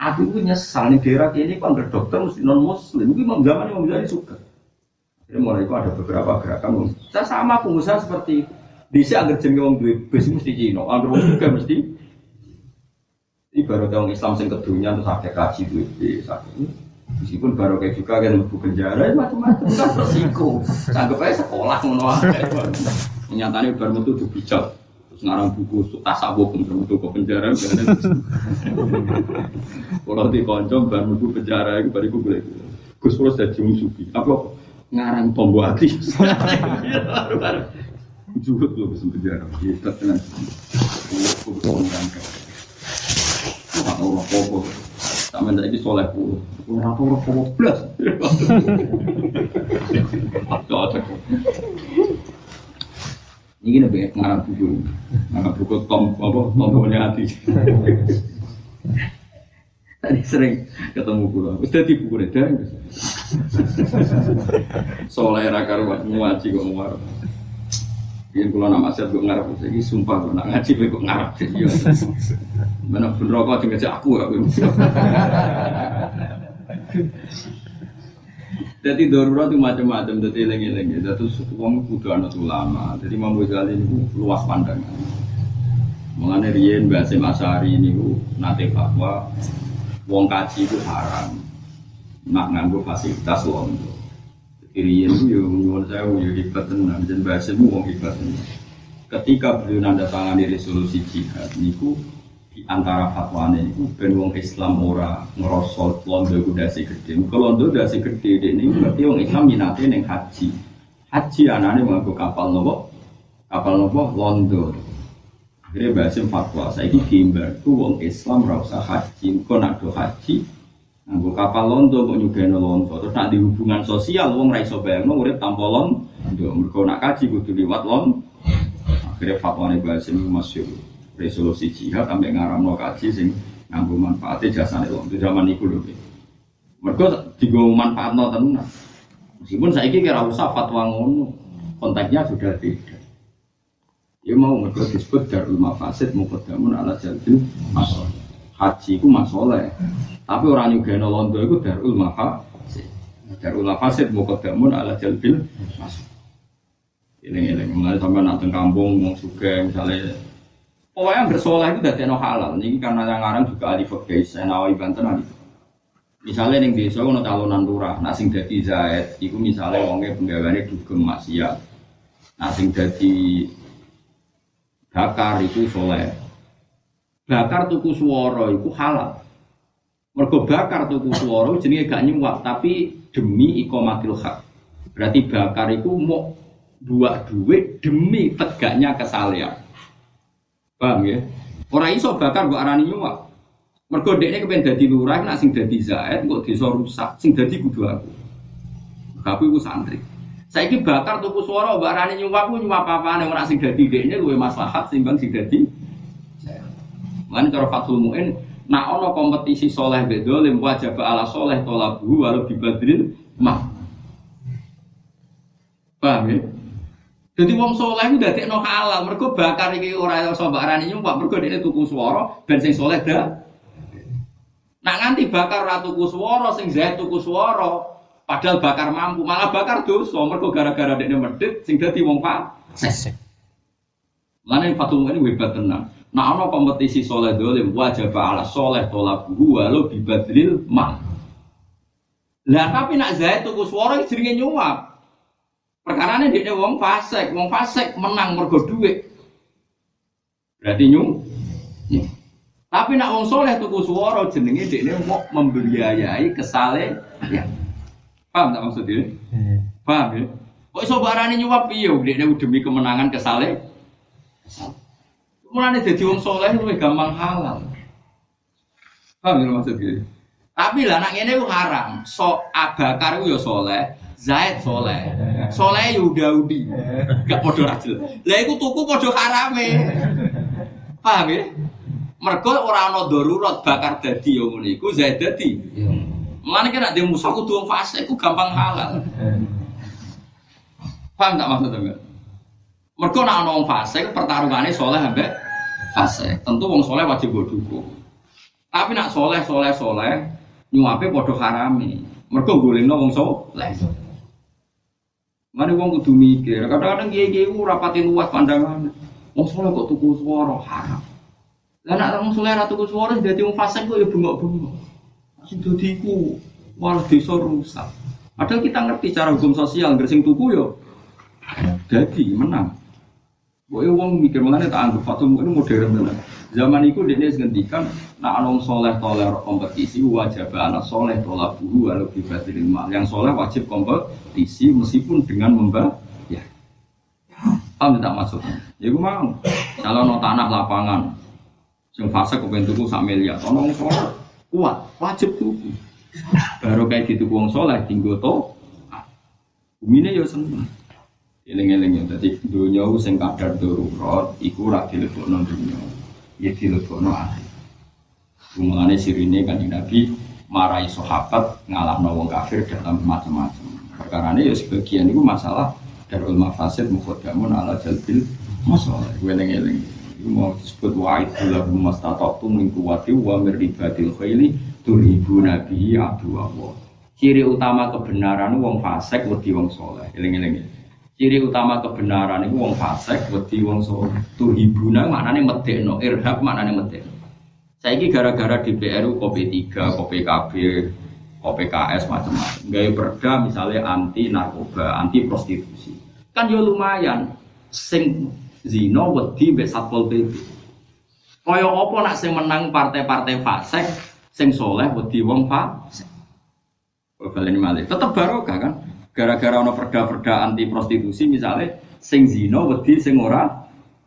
Aku ku nyesal ning daerah kene kok nggak dokter mesti non muslim. Iki Imam zaman Imam Ghazali suka. Jadi mulai itu ada beberapa gerakan. Saya sama pengusaha seperti itu. Bisa agar jenenge wong duwe bis mesti Cina, agar wong juga mesti Ibarat orang Islam sing kedunya terus akeh kaji duwe bis, Meskipun kayak juga kan lebih penjara, macam-macam kan resiko. Sanggup aja sekolah ngono Nyatanya baru metu dibijak. Terus ngarang buku tasawuf pun metu ke penjara. Kalau di konco baru metu penjara itu baru gue. Gus Pros jadi musuhi. Apa ngarang tombol hati. Juhut loh bisa penjara. Kita tenang. Gue gue Wah, orang popo. Sama ini soleh puluh. Orang orang tua plus. Cocok. Ini lebih ngarang buku, ngarang buku tom apa tombolnya hati. Tadi sering ketemu pulau, sudah di buku redang. Soleh rakaruan ngaji kok ngawar. Biar kalau nama saya gue ngarep, jadi sumpah gue nak ngaji gue ngarep. Mana pun rokok tinggal aku ya. Jadi darurat itu macam-macam, jadi eling-eling. Jadi uang kudu anak ulama. Jadi Imam Ghazali ini luas pandangan. Mengenai Rien bahasa Masari ini nate fatwa, wong kaji itu haram. Nak nganggu fasilitas londo. Irian itu yang nyuwun saya yang hebat tenan dan bahasa itu wong hebat tenan. Ketika beliau nanda tangan resolusi jihad niku di antara fatwa niku ben wong Islam ora ngerosol londo dasi gede. Kalau londo dasi gede ini berarti wong Islam minate neng haji. Haji anane nganggo kapal nopo? Kapal nopo? Londo. Akhirnya bahasa fatwa saya ini diimbar tuh wong Islam rasa haji. Kau nak haji Nganggo kapal londo kok nyugeno londo. Terus nak di hubungan sosial wong ra iso bayangno urip tanpa londo. Mergo nak kaji kudu liwat londo. Akhirnya fatwane Basim masyhur. Resolusi jihad sampai ngaramno kaji sing nganggo manfaatnya jasane londo zaman iku lho. Mergo digo manfaatno tenan. Meskipun saya kira usah fatwa ngono, konteksnya sudah beda. Ya mau mergo disebut darul mafasid muqaddamun ala jalbil masalah. Haji ku masalah. Tapi orang nyugeno londo itu darul mafa. Darul mafasid mukodamun ala jalbil masuk. Ini ini mulai sampai nak kampung mau suka misalnya Pokoknya bersolah itu dari halal. Ini karena yang ngarang juga ahli. Saya nawai banten ahli. Misalnya yang desa ono calonan lurah, nasi jadi zaid, itu misalnya wongnya penggawaannya dugem maksiat. Nasi jadi bakar itu soleh. Bakar tuku suara itu halal. Mergo bakar tuku suara jenenge gak nyuwak tapi demi ikomatil hak. Berarti bakar itu mau dua duit demi tegaknya kesalehan. Paham ya? Orang iso bakar gak arani nyuwak. Mergo dekne kepen dadi lurah nak sing dadi zaid kok desa rusak, sing dadi kudu aku. Tapi ku santri. Saiki bakar tuku suara mbak arani nyuwak ku nyuwak apa-apane ora sing dadi dekne luwe maslahat sing sing dadi. Lan cara Fathul Muin Nak ono kompetisi soleh bedolim wajib ala soleh tolabu walau dibadrin mah. Paham ya? Jadi wong soleh itu dari no halal. Mereka bakar ini orang yang sobaran ini nyumpah. Mereka ini tuku suara dan sing soleh dah. Nak nganti bakar ratu tuku suara, sing zahid tuku suara. Padahal bakar mampu, malah bakar dosa. Mergo gara-gara dekne medit sing dadi wong fasik. Mana yang fatul ini hebat tenang. Nah, ono kompetisi soleh dolim wajib ala soleh tolabuhu walau bibadril mal. Lah tapi nak Zaid tuku swara jenenge nyuap. Perkarane dia wong fasik, wong fasik menang mergo duit. Berarti nyum. Tapi nak wong soleh tuku swara jenenge dekne mau membiayai kesale ya. Paham tak maksudnya? Hmm. Paham ya? Kok iso barane nyuap piye dekne demi kemenangan kesale? Mulane dadi wong soleh luwih gampang halal. Paham ya maksudnya? Tapi lah nak ngene haram. So Abakar ku ya soleh, Zaid soleh. Soleh ya Daudi. Gak padha rajel. Lah iku tuku padha harame. Paham ya? Mergo ora ana darurat bakar dadi ya ngene iku Zaid dadi. Mulane kira dia musuh kudu fase iku gampang halal. Paham tak maksud enggak? Mergo nek ana fase pertarungane soleh ambek fase. Tentu wong soleh wajib dukung. Tapi nak soleh soleh soleh nyuape padha harame. Mergo golekno wong soleh. Mari wong kudu mikir. Kadang-kadang kiai-kiai ora pati luas pandangan. Wong soleh kok tuku swara haram. Lah nek wong soleh tuku swara dadi wong fase kok ya bengok-bengok. Sing dadi malah desa rusak. Padahal kita ngerti cara hukum sosial, gersing tuku yo jadi menang. Boy uang mikir mengenai tak anggap Fatum ini modern benar. Zaman itu dia ngendikan nak anong soleh toler kompetisi wajib anak soleh tolak buhu walau dibatirin mal. Yang soleh wajib kompetisi meskipun dengan membah ya. Paham tidak masuk? Ya gue mau. Kalau no tanah lapangan, sing fase kepengen tuku sak miliar, ono soleh kuat, wajib tuku. Baru kayak gitu wong soleh tinggal to. Bumine ya seneng. Eling-eling ya, dadi dunya sing kadar darurat iku ora dilebokno dunya. Ya dilebokno akhir. Mulane sirine kan Nabi marai sahabat ngalahno wong kafir dalam macam-macam. Perkara ini ya sebagian itu masalah darul mafasid mukhadamun ala jalbil masalah. Eling-eling. Iku mau disebut wa'id lahum mastata'tum min quwwati wa min ribatil khayli turhibu nabi adu Allah. Ciri utama kebenaran wong fasik wedi wong soleh. Eling-eling ciri utama kebenaran itu wong fasik wedi wong soleh tuhibuna maknane medekno irhab maknane medekno saiki gara-gara DPR kopi 3 kopi KB OPKS macam-macam. Gaya perda misalnya anti narkoba anti prostitusi. Kan yo lumayan. Sing zino wedi mbek satpol pp kaya apa nak sing menang partai-partai fasik sing soleh wedi wong fasik Balen malih? Tetep barokah kan gara-gara ono perda-perda anti prostitusi misalnya sing zino wedi sing ora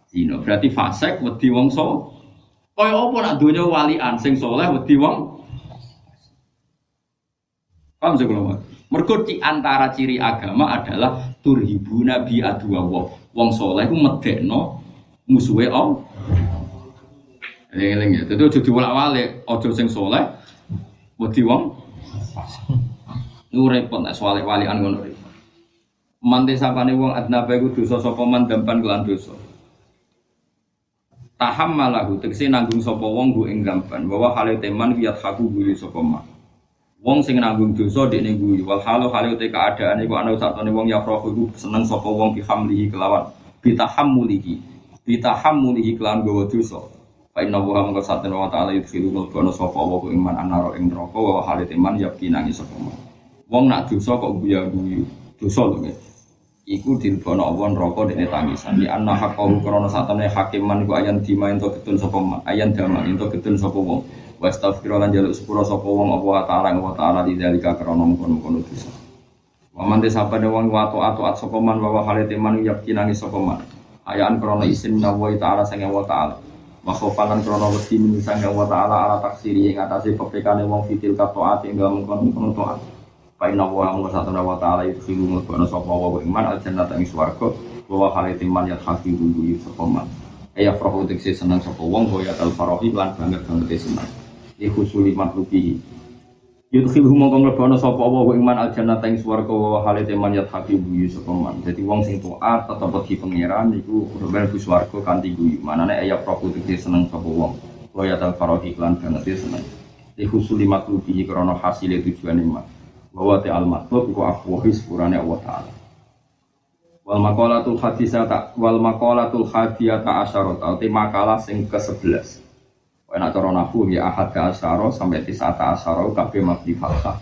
zino berarti fasek wedi wong so kaya apa nak donya walian? Sing soleh wedi wong paham sih kalau mergo di antara ciri agama adalah turhibu nabi adu wong soleh ku medekno musuhe om Eling-eling ya, itu jadi wala-wale, ojo sing soleh, wedi wong Niku repot nek soal walian ngono repot. Mante sapane wong adnaba iku dosa sapa man kelan dosa. Taham malahu tegese nanggung sapa wong nggo ing dampan bahwa hale teman wiyat haku guli sapa man. Wong sing nanggung dosa dekne guyu wal halu hale te keadaan iku ana satone wong ya iku seneng sapa wong bihamlihi kelawan bitahammulihi bitahammulihi kelawan gawa dosa. Fa inna wa mangka satene wa ta'ala yudkhilu mulkono sapa wa iman anaro ing neraka wa hale teman yakti nangis sapa man. Wong nak dosa kok guyu-guyu. Dosa lho nggih. Iku dilbono Allah neraka dene tangisan. Di anna haqqahu krana satane hakiman iku ayan dima ento ketun sapa man. Ayan dama ento ketun sapa wong. Wa astaghfiru lan jaluk sepura sapa wong apa ta'ala wa ta'ala di dalika krana mungkon-mungkon dosa. Wa man desapane wong wa ta'at sapa man wa halate man yakinani sapa man. Ayaan krana isin nawa ta'ala sang wa ta'ala. Khofalan krana wedi min sang wa ta'ala ala taksiri ing atase pepekane wong fitil katoat ing dalem mungkon taat. Fa inna wa amru satana wa ta'ala yudkhilu mulkana sapa wa iman al jannata ing swarga wa halati man yat hakimu yu sapa man. Aya farahu tekse seneng sapa wong wa yatal farahi lan banget banget seneng. Iku suli makluki. Yudkhilu mongko mlebana sapa wa iman al jannata ing swarga wa halati man yat hakimu yu sapa man. Dadi wong sing taat tetep di pangeran iku mlebu swarga kanthi guyu. Manane aya farahu tekse seneng sapa wong. Wa yatal farahi lan banget seneng. Iku suli makluki krana hasile tujuane iman. Bahwa te al matlub iku afwahi sepurane Allah taala. Wal maqalatul hadisata wal maqalatul hadiyata asyarata te makalah sing ke-11 Enak cara nahu ya ahad ke asyara sampai tisata asyara kabeh mabdi fathah.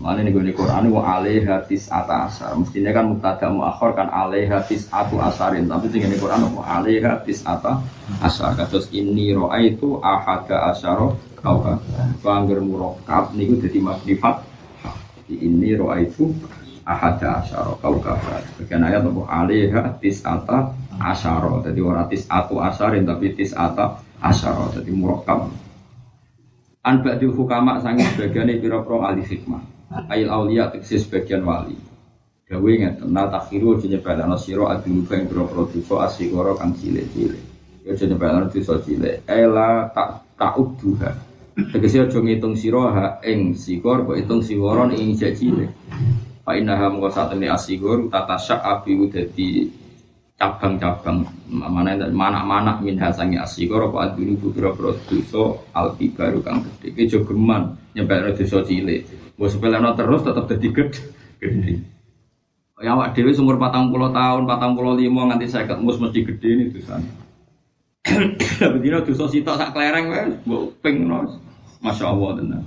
Mana nih gue Quran wa alaiha tisata asyar. Mestinya kan mubtada muakhir kan alaiha tisatu asarin tapi tinggal di Quran wa alaiha tisata asyar. Kados ini roa itu ahad ke asyara kau kan. Bangger murokab niku jadi mabdi fathah ini roa itu ahada asyara kau kabar bagian ayat apa? Alaiha tisata asyara. Jadi ora tisatu asarin tapi tisata asyara. Jadi murakab an ba'dil hukama sangi sebagian pira-pira ahli hikmah. Ayil aulia tegese sebagian wali. Gawe ngeten na takhiru aja nyebelana sira adil yang pira-pira dosa asigara kang cilik-cilik. Ya aja nyebelana dosa cilik. Ela tak ta'udduha tegese aja ngitung sira ha ing sigor kok hitung sigoron ing cilik Pak Indah mengko ini asigur tata syak api dadi cabang-cabang. Mana mana mana min hasangi asigur apa adini bukira dosa al baru kang gede iki jogeman nyebel dosa cilik. Mbok sepeleno terus tetap dadi gede Ya awak dhewe umur 40 tahun, 45 nganti 50 mus mesti gede ini dosane. Bedino dosa sitok sak klereng wae mbok ping Masya Allah tenan.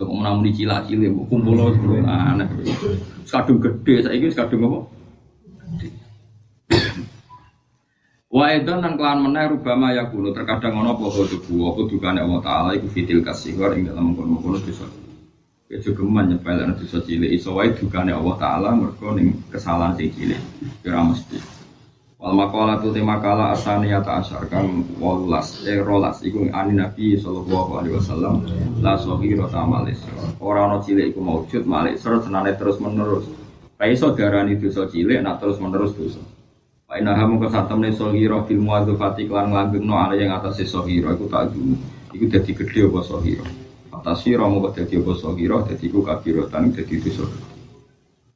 Coba menang di cila cile, kumpul loh, aneh. Sekadung gede, saya ini sekadung apa? Wa itu nan kelan meneh rubama ya kulo terkadang ono apa tubuh apa dukane Allah taala iku fitil kasihor ing dalam kono-kono dosa. Ya juga nyepel ana dosa cilik iso wae dukane Allah taala mergo ning kesalahan sing cilik. Ya mesti. Wal makalah tu tema kala asania ta asar kang walulas eh rolas iku ani nabi sallallahu alaihi wasallam. La sohiro ta malis ora ana cilik iku maujud malik ser senane terus menerus ra iso darani dosa cilik nak terus menerus dosa Pak Inaha mengko satemne sohiro fil muadzafati lan nglambingno ala yang atas sohiro iku tak dulu iku dadi gedhe apa sohiro atas sira mengko dadi apa sohiro dadi iku kabirotan dadi dosa.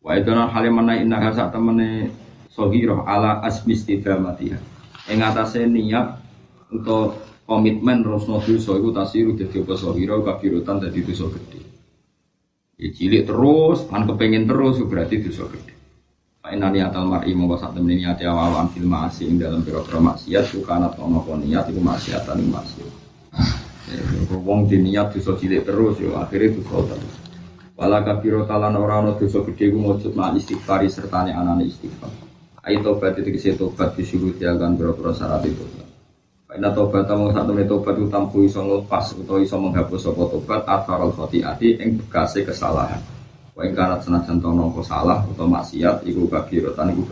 Wa idana halimana innaha sak temene sohiroh ala asmi istidamatiha yang atasnya niat untuk komitmen rosno dosa itu tasiru jadi apa sohiroh kabirutan jadi dosa gede ya cilik terus kan kepengen terus berarti dosa gede Pak Inani atal mar'i mongko sak temen niat awalan fil ma'asi ing dalam pira-pira maksiat sukana ono niat iku maksiatan ing maksiat. Ya, wong diniat dosa cilik terus yo akhirnya dosa terus. Wala kabiro talan ora ana gede ku mujud ma istighfari sertane anane istighfar. Ayo tobat itu kisi tobat disuruh jalan berapa syarat itu. Karena tobat tamu satu menit tobat itu tampu iso ngelepas atau iso menghapus sopo tobat atau khoti ati yang bekasi kesalahan. Wah karena senajan tono salah atau maksiat iku kabirotan iku.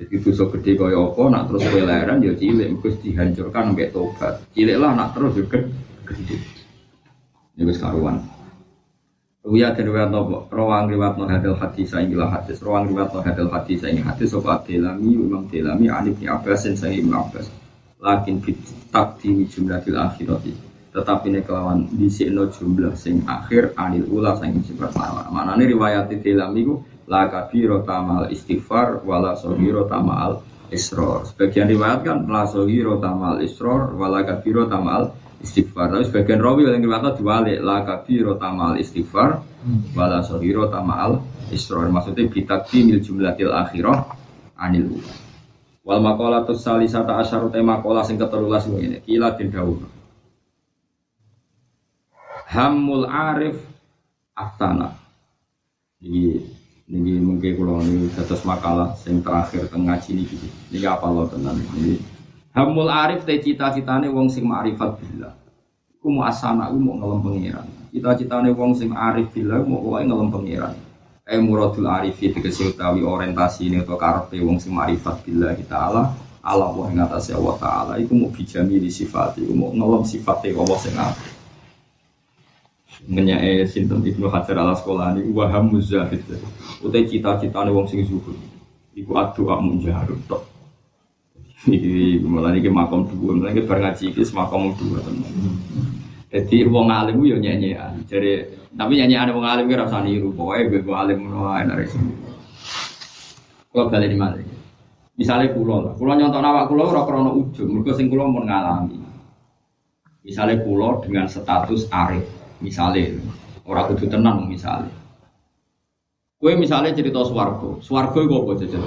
Jadi dosa gede kaya apa nak terus peleran ya cilik mesti dihancurkan sampai tobat. Cilik lah nak terus juga gede. Wis karuan. Uya dan riwayat nopo rawang riwayat no hadil hadis saya gila hadis. Rawang riwayat no hadil hadis saya hadis. Sobat delami imam delami anib ni abbasin saya imam abbas. Lakin fit takdi jumlahil akhirati tetapi ini kelawan di sini jumlah sing akhir anil ula sing sifat mana mana ini riwayat delami ku la kabiro tamal istighfar wala sohiro tamal isror. Sebagian riwayat kan la sohiro tamal isror wala kabiro tamal istighfar. Tapi sebagian rawi yang riwayat diwalik la kabiro tamal istighfar wala sohiro tamal isror. Maksudnya bitakti mil jumlatil akhirah anil ula. Wal makolatus salisata asyaru tema makola sing keterulas ini kila din dawuh. Hamul arif aftana. Ini ini mungkin kalau ini terus makalah yang terakhir tengah sini gitu. Ini apa lo tenan ini Hamul arif teh cita-citane wong sing ma'rifat billah. Iku mau asana, iku mau ngelem pangeran. Cita-citane wong sing arif billah mau wae ngelem pangeran. Eh muradul arifi tegese orientasi ini atau karepe wong sing ma'rifat billah taala Allah wa ing atase Allah taala iku mau bijami di sifat iku mau ngelem sifate Allah sing apik. Menyae sinten Ibnu Hajar ala sekolah ini waham muzahid. Utai cita-citane wong sing zuhud. Iku adu amun jaharut tok. Iki malah iki makom dua, malah iki bareng ngaji iki makom dua teman. Jadi wong alim yo nyanyian. Jadi tapi nyanyian wong alim ki rasa niru, pokoke gue alim ngono ae dari sini. Kalau balik di mana? Misalnya pulau lah, pulau nyontok awak pulau ora krono ujung, mereka sing pulau mau ngalami. Misalnya dengan status arif, misalnya orang kudu tenang misalnya. Kue misalnya cerita swargo, swargo itu apa jajan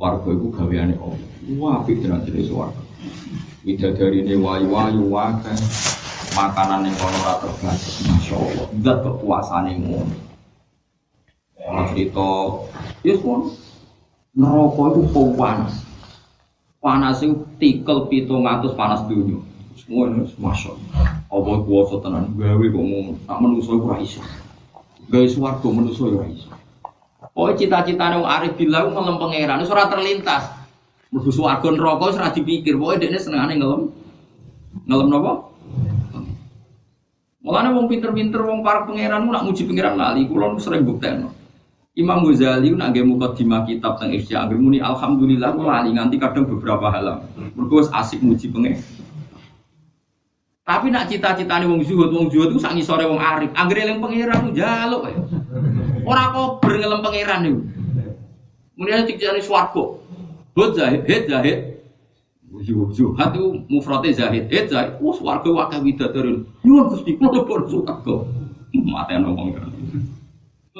Swargo itu gaweane Allah. Wah, apik tenan cerita swargo. Widadari ini wayu-wayu wakai, makanan yang kono ora terbatas, masya Allah. Zat kekuasaan yang ngono. Kalau cerita, ya pun neraka itu panas. Panas itu tikel pitung atus panas dunia. Semua ini masya Allah. Allah kuasa tenan gawe kok ngono. Tak iku ora iso. Gawe swarga manusa ora iso. Oh cita-citane wong arif billah ngelem pangeran ora terlintas. Swarga neraka wis ora dipikir. Pokoke dekne senengane ngelem. Ngelem napa? Mulane wong pinter-pinter wong para pangeran nak muji pangeran lali kula sering buktekno. Imam Ghazali nak nggih mukadimah kitab teng Ihya anggere muni alhamdulillah kula lali nganti kadang beberapa halam. Mergo asik muji pengen. Tapi nak cita-citane wong zuhud, wong zuhud itu sak ngisore wong arif. Anggere eling pangeran njaluk ae. Ora kober ngelem pangeran niku. Muni aja dikjane swarga. Hud zahid, hid zahid. Zuhud itu mufrate zahid, hid zahid. Wah swarga wakah widadarin. Nyuwun Gusti kula pun swarga. Mate ngomong kan.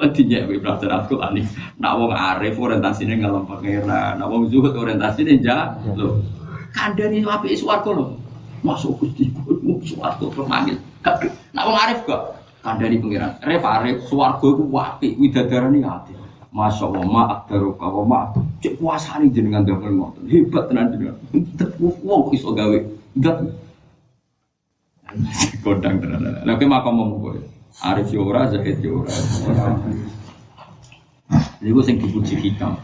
Artinya we belajar Al-Quran ini, nak wong arif orientasinya ngelem pangeran, nak wong zuhud orientasinya jaluk. Kandani api swarga lho. Masuk Gusti kudu swarga pemanggil. Nak wong arif kok kandani pangeran. Arif arif swarga iku apik widadarane ati. Masya Allah, maaf daruka, wa maaf. Cek puasa nih jenengan damel ngoten. Hebat tenan jenengan. Wong iso gawe. Enggak. Kodang tenan. Lah ke makam mau kowe. Arif yo ora, Zahid yo ora. Iku sing dipuji hikam.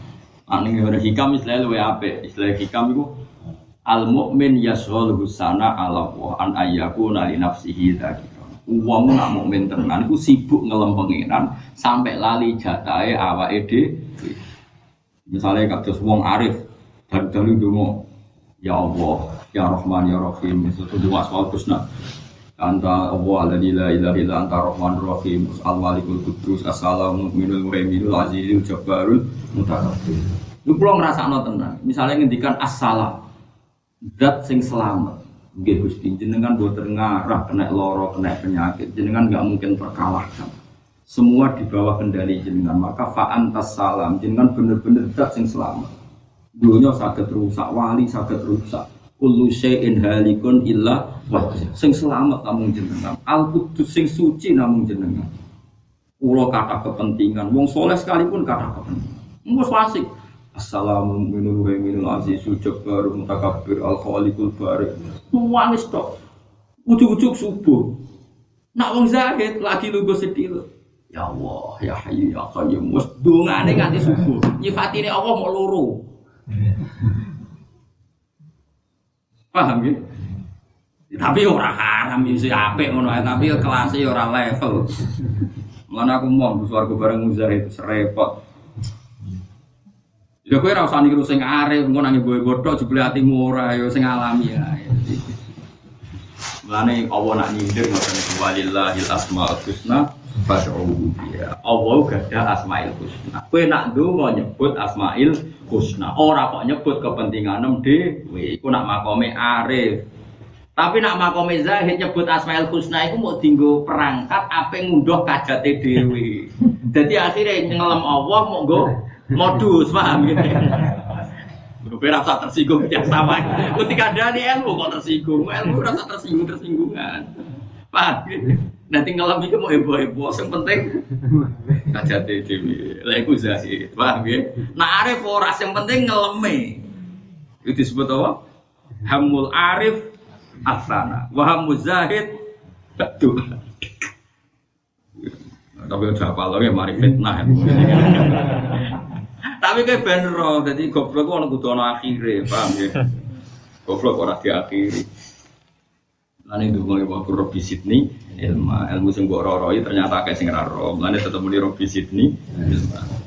Ane ora hikam istilah luwe apik. Istilah hikam iku al mukmin yashghalu sana ala wa an ayyakuna li nafsihi dzakira. Wong nak mukmin tenan iku sibuk ngelem pengiran sampai lali jatahe awake dhewe. Misalnya kados wong arif dan dalu donga Ya Allah, Ya Rahman, Ya Rahim, itu dua asmaul husna. Anta Allah alladzi la ilaha illa anta Rahmanur Rahim, Al-Malikul Qudus, As-Salamul Mu'minul Muhaiminul Azizul Jabbarul Mutakabbir. Lu kula ngrasakno tenan. Misalnya ngendikan as-salam. Zat sing selamat. Nggih Gusti, jenengan boten ngarah kena loro, kena penyakit. Jenengan nggak mungkin terkalahkan. Semua di bawah kendali jenengan. Maka fa'antas salam. Jenengan bener-bener zat sing selamat. Dunia sakit rusak, wali sakit rusak. Kullu syai'in halikun illa wajah. Sing selamat namun jenengan. Al Qudus sing suci namun jenengan. Ulo kata kepentingan. Wong soleh sekalipun kata kepentingan. Mus fasik. Assalamualaikum warahmatullahi wabarakatuh. Jabbar mutakabbir al khaliqul barik. Nuwangis tok. Ujuk-ujuk subuh. Nak wong zahid lagi lugu sedih. Ya Allah, ya Hayyu ya Qayyum. Wes dongane nganti subuh. Nyifatine Allah mau loro. Paham ya? Tapi ora haram isi apik ngono tapi kelasnya ora level. Mana aku mau swarga bareng muzahid serepot. Ya kowe ora usah niru sing arep, engko nang ibu bodhok jebule atimu ora ya sing alami ya. Mulane Allah nak nyindir ngoten walillahil asmaul husna fad'uhu biha. Allah gadah asmaul husna. Kowe nak ndonga nyebut asmaul husna. Ora kok nyebut kepentinganem dhewe. Iku nak makome arif. Tapi nak makome zahid nyebut asmaul husna iku mau dinggo perangkat apa ngunduh kajate dhewe. Jadi akhirnya ngelem Allah mau nggo modus, paham gitu. Gue rasa tersinggung yang sama. Ketika ada di ilmu kok tersinggung, ilmu rasa tersinggung tersinggungan. Paham? Nanti ngelam itu mau heboh-heboh, yang penting kaca dewi. Lagu zahid, paham ya? Nah arif ora, yang penting ngeleme. Itu disebut apa? Hamul arif asana, wahamul zahid betul. Tapi udah apa lagi, mari fitnah. Tapi kayak bener jadi goblok orang kudu ana akhire, paham ya? Goblok ora diakhiri. Lan itu mulai waktu Robi Sydney, ilmu ilmu sing mbok roroi ternyata kayak sing raro. Lan tetep muni Robi Sydney,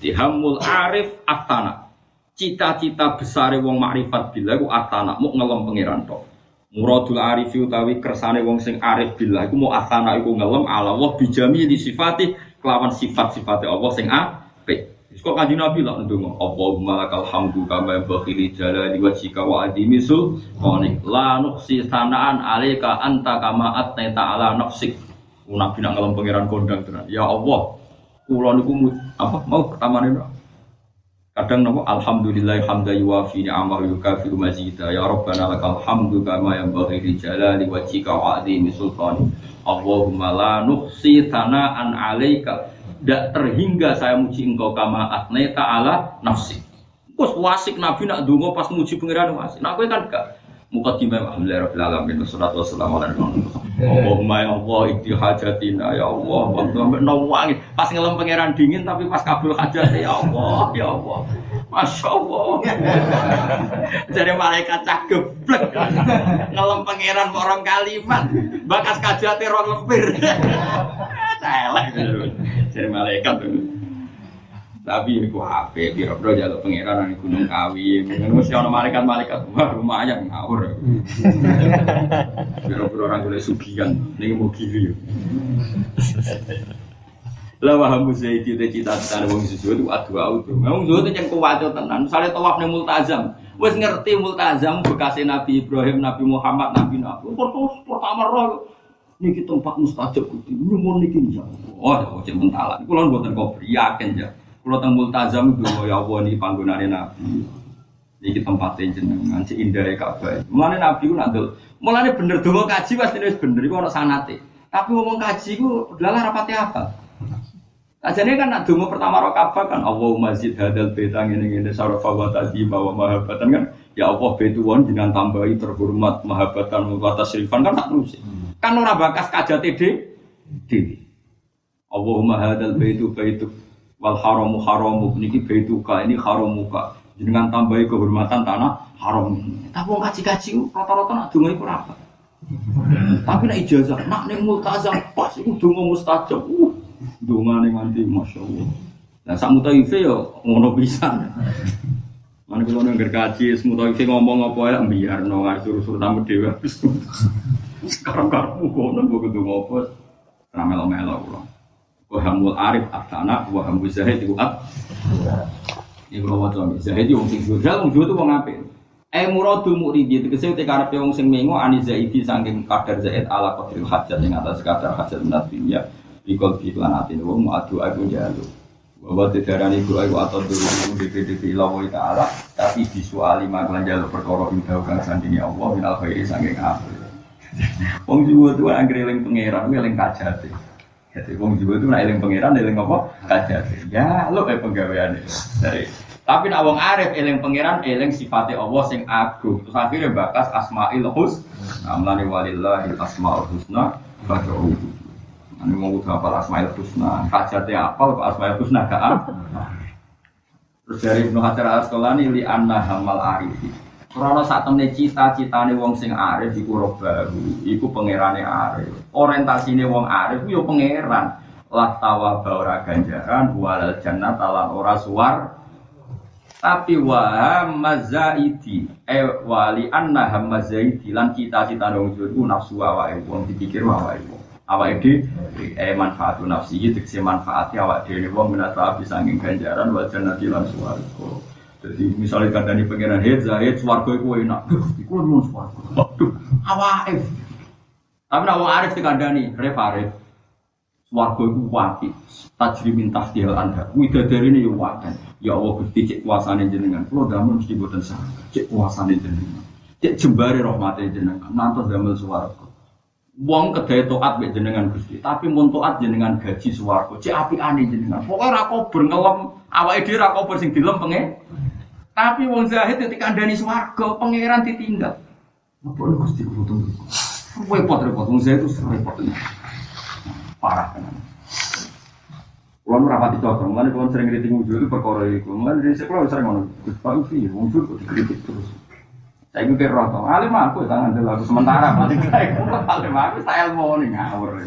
Dihamul arif atana. Cita-cita besar wong makrifat bila ku atana mau ngelem pangeran tok. Muradul arif utawi kersane wong sing arif bila iku mau atana iku ngelem ala Allah bijami di sifati kelawan sifat-sifate Allah sing apik. Kok kanji Nabi lah ndonga, Allahumma lakal hamdu kama bakhili jalali wajhika wa adimi sultanik la nuksi sanaan alaika anta kama atnaita ala nafsik. Nabi nak ngelem pangeran kondang tenan. Ya Allah, Kulo niku apa mau pertama nih Kadang nopo alhamdulillah hamda yuwafi ni'amahu yukafiru mazida ya rabbana lakal hamdu kama yanbaghi li jalali wajhika wa azimi sultani. Allahumma la nuhsi thana'an 'alaika. Tidak terhingga saya muji engkau kama atneta ala nafsi. Bos wasik Nabi nak dungo pas muji pangeran wasik. Nah kowe kan gak? Mukaddimah alhamdulillah rabbil alamin wassalatu wassalamu ala Allahumma ya Allah ikti hajatina ya Allah. Waktu nawangi pas ngelem pangeran dingin tapi pas kabul hajat ya Allah ya Allah. Masya Allah. Jadi malaikat cah geblek. Ngelem pangeran orang kalimat. Bakas kajati orang lempir. Celek Jadi malaikat tapi aku HP, biro-biro jalur pangeran di Gunung Kawi. Mungkin mesti orang malaikat-malaikat, wah lumayan ngawur. Biro-biro orang boleh sugihan, ini mau gili. Lah waham saya itu cita-cita wong susu itu adu auto. Wong susu itu yang kuwaco tenan. Misalnya tawaf nih multazam, wes ngerti multazam bekasnya Nabi Ibrahim, Nabi Muhammad, Nabi Nabi. Pertama roh niki tempat mustajab. Ini mau niki ya. Oh, cek mentalan. Kulon buatan kau yakin ya. Kalau teng multazam itu ya Allah ini panggonane Nabi. Ini tempatnya jenengan si indah ya Ka'bah. Mulane Nabi ku nak Mulane bener donga kaji pasti wis bener iku ana sanate. Tapi ngomong kaji ku adalah rapatnya apa? Ajane kan nak donga pertama ro Ka'bah kan Allahumma zid hadal beta ngene ngene sarafa wa tadi bawa mahabbatan kan ya Allah betuwon jenengan tambahi terhormat mahabbatan wa tasrifan kan tak terus. Kan ora bakas kajate dhewe. Allahumma hadal baitu baitu wal haramu haramu. Niki baituka ini haramuka dengan tambahi kehormatan tanah haram tapi wong kaji-kaji rata-rata nak donga iku apa. Tapi nak ijazah nak ning multazam pas iku donga mustajab. Uh dongane nganti masyaallah. Nah sak mutaife yo ngono pisan. Mana kalau nengger kaji, semua ngomong apa ya, biar nongar suruh-suruh tamu dewa. Sekarang kamu kono gue kudu ngopo, ramelo-melo pulang wahamul arif aftana wahamul zahid itu ab. Ini kalau wajah zahid itu wong sing jujal wong itu wong apik. Eh muradul muridi tegese te karepe wong sing mengo ani zaidi saking kadar zaid ala qadril hajat ing atas kadar hajat minat dunya bikol lan ati wong adu aku jalu. Bahwa tidak iku ayu atau dulu DPDP ilawo ta'ala tapi disuali maklan jalur perkara ing kang Allah minal khairi saking apik wong jiwa tuwa anggere eling pangeran eling kajate jadi wong jiwa itu nak eling pangeran eling apa? Kajar. Ya, lo kayak penggawean dari. Tapi nak wong arif eling pangeran eling sifatnya Allah sing agung. Terus akhirnya bakas asmaul hus. Amlani walillahi asmaul husna fad'uhu. Ini mau udah apa asmaul husna. Kajatnya apa? Asmaul husna gak Terus dari Ibnu Hajar al Asqalani li anna hamal arifi. Karena saat temen cita-citane wong sing arif iku roh baru, iku pangerane arif. Orientasine wong arif yo pangeran. Lah tawa ora ganjaran walal jannah talan ora suar. Tapi wa mazaidi e wali anna hamazaidi lan cita-citane wong iku nafsu awake wong dipikir awake wong. Awake dhewe e manfaatu nafsi iki tegese manfaati awake dhewe wong menata bisa nging ganjaran wal jannati lan suwarga. Jadi misalnya kandani pengiran head zahid swargo itu enak. Iku lu swargo. Waduh, awake. Tapi nak wong arif dikandani, ref arif. Swargo itu wapi. Tajri min tahtihal anda. Widadari ini ya wakan. Ya Allah Gusti cek kuasane jenengan. Kulo damel mesti boten sah. Cek kuasane jenengan. Cek jembare rahmate jenengan. Nantos damel swargo. Wong kedai toat be jenengan Gusti, tapi mun toat jenengan gaji swargo. Cek api aneh jenengan. Pokoknya ra kober ngelem awake dhewe ra kober sing dilem pengen. Tapi wong zahid ketika andani swarga, pangeran ditinggal. Apa lu Gusti kudu Repot repot wong zahid itu repot. Parah kan. Kulo merapati cocok, mana kulo sering kritik wujud itu perkara itu. Mana dari sekolah sering ngono, Gus Pak Ufi, wujud kok dikritik terus. Saya itu kira roh, alim aku tangan dulu aku sementara paling saya alim aku saya ilmu nih ngawur.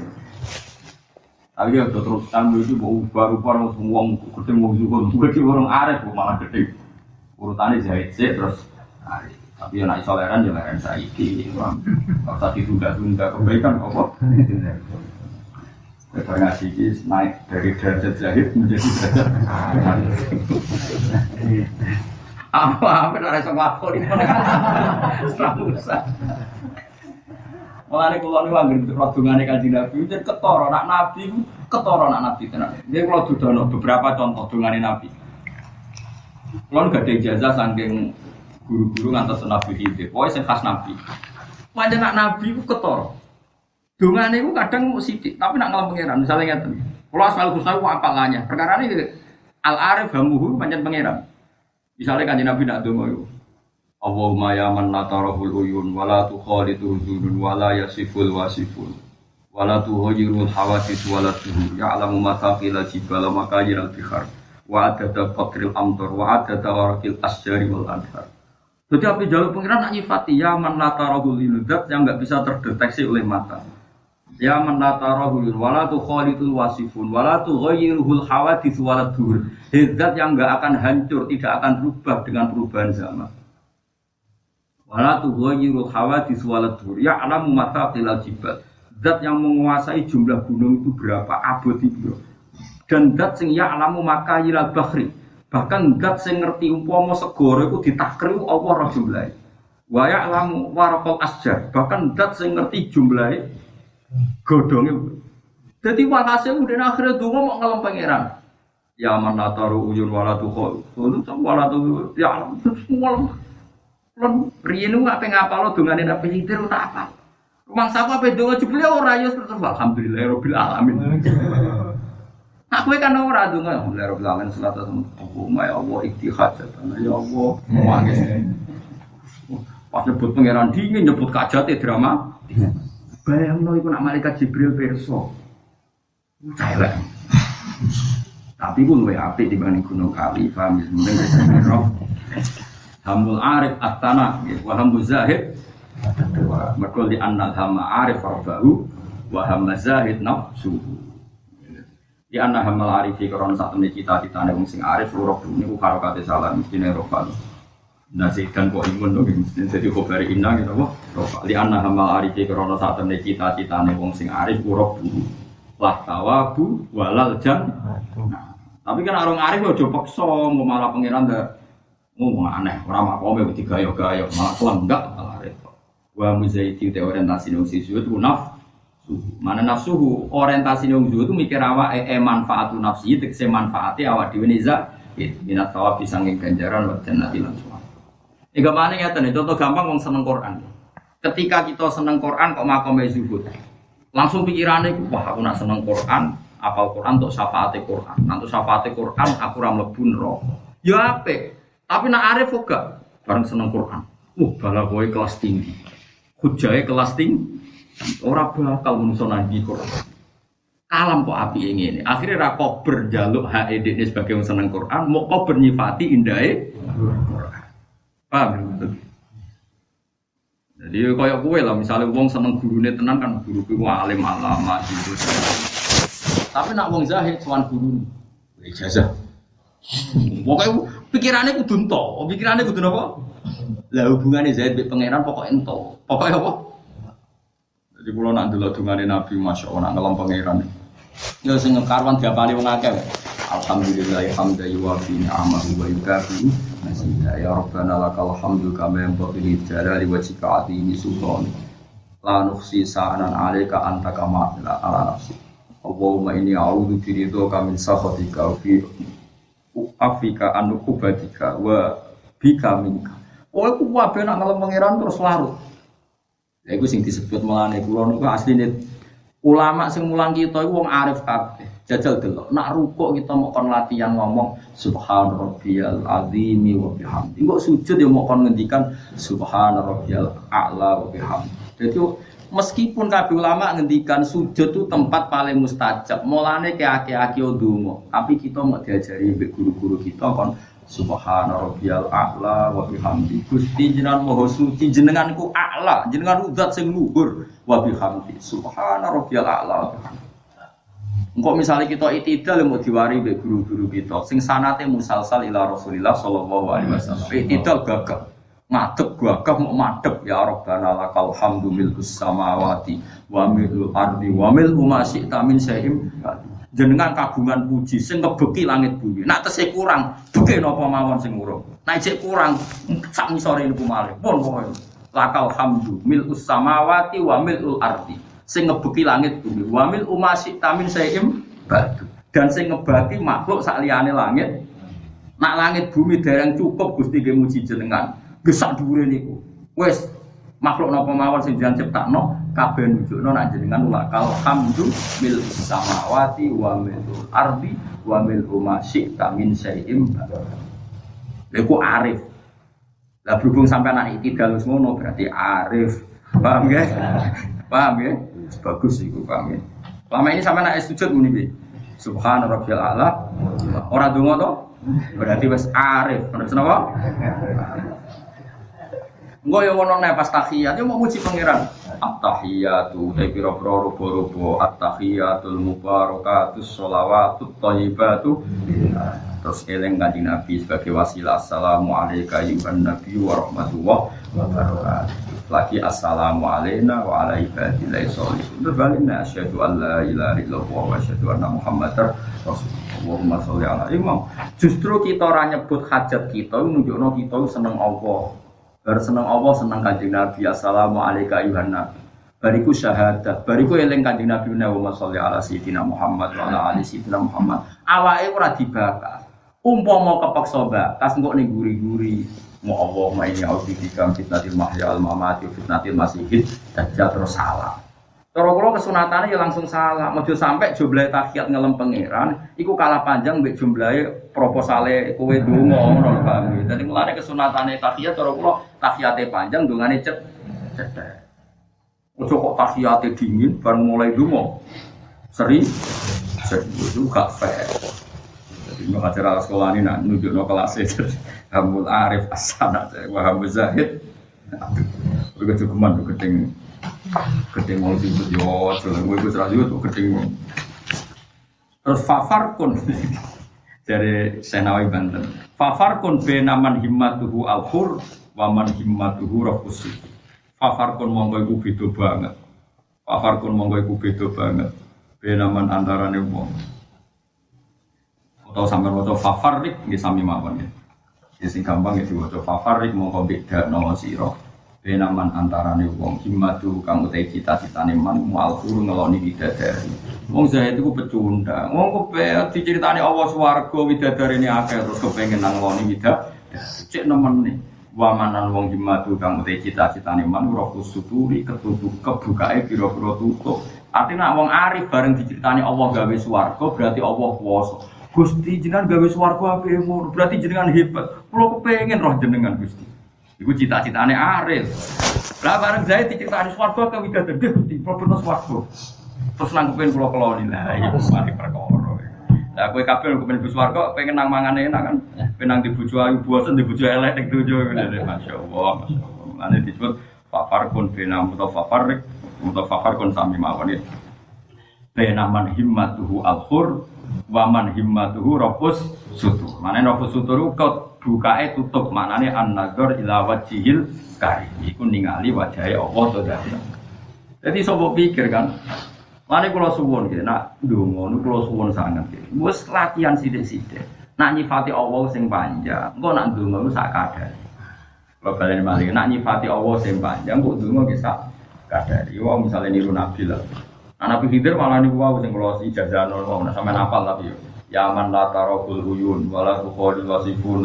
Tapi ya terus tamu itu baru baru semua ketemu juga, gue orang arif malah gede urutannya jahit sih terus hari tapi yang naik soleran ya leren saiki. Kalau usah ditunda-tunda kebaikan apa? Ngasih kis naik dari derajat jahit menjadi derajat apa apa sama aku ini usah Mulane kula niku anggere rodongane Kanjeng Nabi jadi ketara nak nabi ketara nak nabi tenan. Dia kula dudono beberapa contoh dongane nabi. Kula gak ada ijazah saking guru-guru ngantos nabi Khidir. Pokoke sing khas nabi. Pancen nak nabi ku ketara. Dongane ku kadang mau sithik, tapi nak ngalem pangeran. Misalnya ngeten. Kula asal husna ku apalanya. Perkara ini al arif hamuhu pancen pangeran. Misalnya kanjeng Nabi nak donga yo. Allahumma ya man natarahul uyun wala tukhalitu hududun wala yasiful wasifun wala tuhajirul hawadis wala tuhur ya'lamu mataqila jibala makajir al bihar wa adada qatril amtor wa adada warakil asjari wal anhar jadi api jalur pengiran nak nyifati ya man natarahul uyun yang nggak bisa terdeteksi oleh mata Ya man la tarahu wala tu wasifun wala tu ghayyiruhul hawadits wala dur. Zat yang enggak akan hancur, tidak akan berubah dengan perubahan zaman. Wala tu ghayyirul hawadits wala dur. Ya alamu tilal jibal. Zat yang menguasai jumlah gunung itu berapa, abad itu. Dan zat sing ya alamu makayilal bahri. Bahkan zat sing ngerti umpama segoro itu ditakri Allah roh jumlahnya. Wa ya alamu warakal asjar. Bahkan zat sing ngerti jumlahnya godongnya. Jadi walhasil udah akhirnya dulu mau ngelam pangeran. Ya mana taruh uyun wala tuh kok, itu wala tuh ya semua Lan pengen apa lo dongane nak penyitir tak apa. Rumah saku apa donga jebule ora ya alhamdulillah rabbil alamin. Aku kan ora donga alhamdulillah rabbil alamin salatu aku ya Allah iktihad ya Allah mangis. Pas nyebut pangeran dingin nyebut kajate drama. Bayang no iku nak malaikat Jibril perso. Cewek. Tapi pun luwe apik dibanding Gunung Kali, paham ya? Mending roh. Hamul arif at-tanah, wa hamul zahid. Mereka di anak hama arif arbahu, wa hamma zahid nafsuhu. Di anak hamal arif, karena satu cita-cita wong sing arif, urok ini ku harokati salah, mesti nerofal nasikan kok imun dong mesti jadi khobari inna gitu kok li anna hamal arifi krono saat temne cita-cita nih wong sing arif urok buru lah tawabu walal jan nah, tapi kan orang arif udah paksa mau malah pangeran dah. Ngomong aneh orang apa mau tiga gayo malah kelenggak malah repot. Wa muzaiti orientasi nung sisu itu naf mana nafsuhu orientasi nung itu mikir awak e, e manfaatu nafsi tegese manfaati awak dhewe niza minat tawab bisa ganjaran wa jannati langsung Iga mana ya tadi contoh gampang wong seneng Quran. Ketika kita seneng Quran kok makomnya zuhud. Langsung pikirannya, wah aku nak seneng Quran, apal Quran untuk syafaat Quran. Nanti syafaat Quran aku ram lebun roh. Ya apa? Tapi nak arif juga bareng seneng Quran. Uh, bala boy kelas tinggi. Hujai kelas tinggi. Orang bakal menusuk nanti Quran. Kalam kok api ini. Akhirnya rakop berjaluk HED ini sebagai seneng Quran. Mau kau bernyifati indahnya Quran. Paham ya? Jadi kayak kue lah, misalnya wong seneng gurunya tenan kan guru guru alim alama gitu. Tapi nak wong zahid soal guru ijazah. Pokoknya pikirannya kudu ento, pikirannya kudu apa? Lah hubungannya zahid be pangeran pokok ento. Pokoknya apa? Jadi kalau nak dulu dungane Nabi, masya Allah, nak ngelam pangeran. Ya sing karwan diapali wong akeh. Alhamdulillah hamda yuwafi ni'amahu wa yukafi masida ya rabbana lakal hamdu kama yanbaghi li jalali wajhika atini sultan la nukhsi sa'anan 'alaika anta kama ala nafsi Allahumma inni a'udzu bi ridhoka min sakhatika wa fi afika an uqubadika wa bika minka Oh, aku wabe nak ngalem pangeran terus larut. Ya iku sing disebut melane kula niku asline ulama sing mulang kita iku wong arif kabeh. Jajal delok. Nak rukuk kita mau kon latihan ngomong subhan rabbiyal azimi wa bihamdi. Engko sujud ya mau kon ngendikan subhan rabbiyal a'la wa bihamdi. Jadi meskipun kabeh ulama ngendikan sujud itu tempat paling mustajab. Mulane ke aki-aki ndonga, tapi kita mau diajari mbek guru-guru kita kon Subhana rabbiyal a'la wa bihamdi. Gusti jenengan maha suci jenenganku a'la, jenengan zat sing luhur wa bihamdi. Subhana rabbiyal a'la wa bihamdi. Engkau misalnya kita itidal mau diwari be guru-guru kita, sing sanate musalsal ila Rasulillah sallallahu alaihi wasallam. Itidal gagah, ngadep gagah mau madep ya Rabbana lakal hamdu milkus samawati wa milul ardi wa mil ma syi'ta min syai'im jenengan kagungan puji sing ngebeki langit bumi. Nak tesih kurang, beki napa mawon sing urung. Nek cek kurang sak ngisore niku malih. Pun pokoke. lakal hamdu mil samawati wa milul ardi sing ngebeki langit bumi wa mil umasi tamin saim batu dan sing ngebaki makhluk sak liyane langit nak langit bumi dereng cukup Gusti nggih muji jenengan gesak dhuwure niku wis makhluk napa mawon sing jenengan ciptakno kabeh nunjukno nak jenengan lakal hamdu mil samawati wa milul ardi wa mil umasi tamin saim batu Iku arif. Lah berhubung sampai anak iki galus ngono berarti arif. Paham ya? Paham ya? Bagus iku paham ya. Lama ini sampai anak sujud muni bi. Subhan rabbil ala. Ora donga to? Berarti wis arif. Bener napa? Engko yo ngono nek pas tahiyat yo mau muji pangeran. At-tahiyatu te pira-pira rupa-rupa. At-tahiyatul mubarakatus sholawatut thayyibatu. Terus eling kanjeng Nabi sebagai wasilah assalamu alayka ayuhan nabi wa rahmatullah wa barakatuh. Lagi assalamu alayna wa ala ibadillahi sholihin berbaliknya asyhadu an la ilaha illallah wa asyhadu anna muhammadar rasulullah. Allahumma sholli ala imam. Justru kita ora nyebut hajat kita nunjukno kita seneng Allah Bar seneng Allah seneng kanjeng Nabi. Assalamu alayka ayuhan Nabi. Bariku syahadat, bariku eling kanjeng Nabi Muhammad sholli ala sayyidina Muhammad wa ala ali sayyidina Muhammad. Awake ora dibakar. Umpama kepeksa bakas engko ning guri-guri mau Allah ma ini audibika fitnatil mahya al mamati fitnatil masihid dajjal terus salah. Cara kula kesunatannya ya langsung salah. Mojo sampai jumlah tahiyat ngelem pangeran iku kalah panjang mbek jumlahe proposale kowe donga ngono lho Pak. Dadi mulane kesunatane tahiyat cara kula tahiyate panjang dongane cet cetek. Ojo kok tahiyate dingin baru mulai donga. Seri itu gak fair. Jadi mau acara sekolah ini nak nunjuk no kelas itu. Hamul Arif Asana, Wahab Zahid. Aduh, gue kecukupan keting mau sibuk yo, jalan gue gue serasi tuh keting Terus Fafar kun dari Senawi Banten. Fafar kun benaman himmatuhu al-hur waman himmatuhu rafusi. Fafar kun monggo iku beda banget. Fafar kun monggo iku beda banget. Benaman antarane wong. Atau sampai waca fafarik nggih sami mawon ya. Ya sing gampang ya diwaca fafarik monggo beda no sira. Benaman antarane wong himmatu kang utai cita-citane man mual hur ngeloni bidadari. Wong Zahid itu pecundang. Wong kepe diceritani Allah swarga ini akeh terus kepengen nang ngeloni bidadari. Cek nemen nih. Wamanan wong himmatu kang utai cita-citane man rohku suturi ketutup kebukae pira-pira tutup. Artinya wong arif bareng diceritani Allah gawe swarga berarti Allah kuwasa. Gusti jenengan gawe swarga ngono berarti jenengan hebat. Kulo kepengen roh jenengan Gusti. Iku cita-citane arif. Lah bareng Zaid diceritani swarga ke widadari Gusti, problem swarga. Terus nang kepen kula keloni lah iku mari perkara. Lah kowe kabeh kepen bus warga pengen nang mangan enak kan. Penang di bojo ayu bosen di bojo elek ning dojo ngene. Masyaallah, masyaallah. Ane disebut fafar kun bina mutafafarik mutafafar kun sami mawon ya. Bena man himmatuhu al-hur wa man himmatuhu rafus sutur. Mane rafus sutur kok bukae tutup manane an-nazar ila wajhil karim. Iku ningali wajahe Allah to Jadi sobo pikir kan, Mane kula suwun gitu, nak ndonga niku kula suwun sanget gitu. Wis latihan sithik-sithik. Nak nyifati Allah sing panjang, engko nak ndonga ku sak kadare. Kula balen malih, nak nyifati Allah sing panjang, kok ndonga ki sak kadare. Wong misale niru Nabi lah. Nah, Nabi malah niku wae sing kula ijazah nol wong sampean hafal tapi. Ya man la tarabul uyun wala tuqadil wasifun.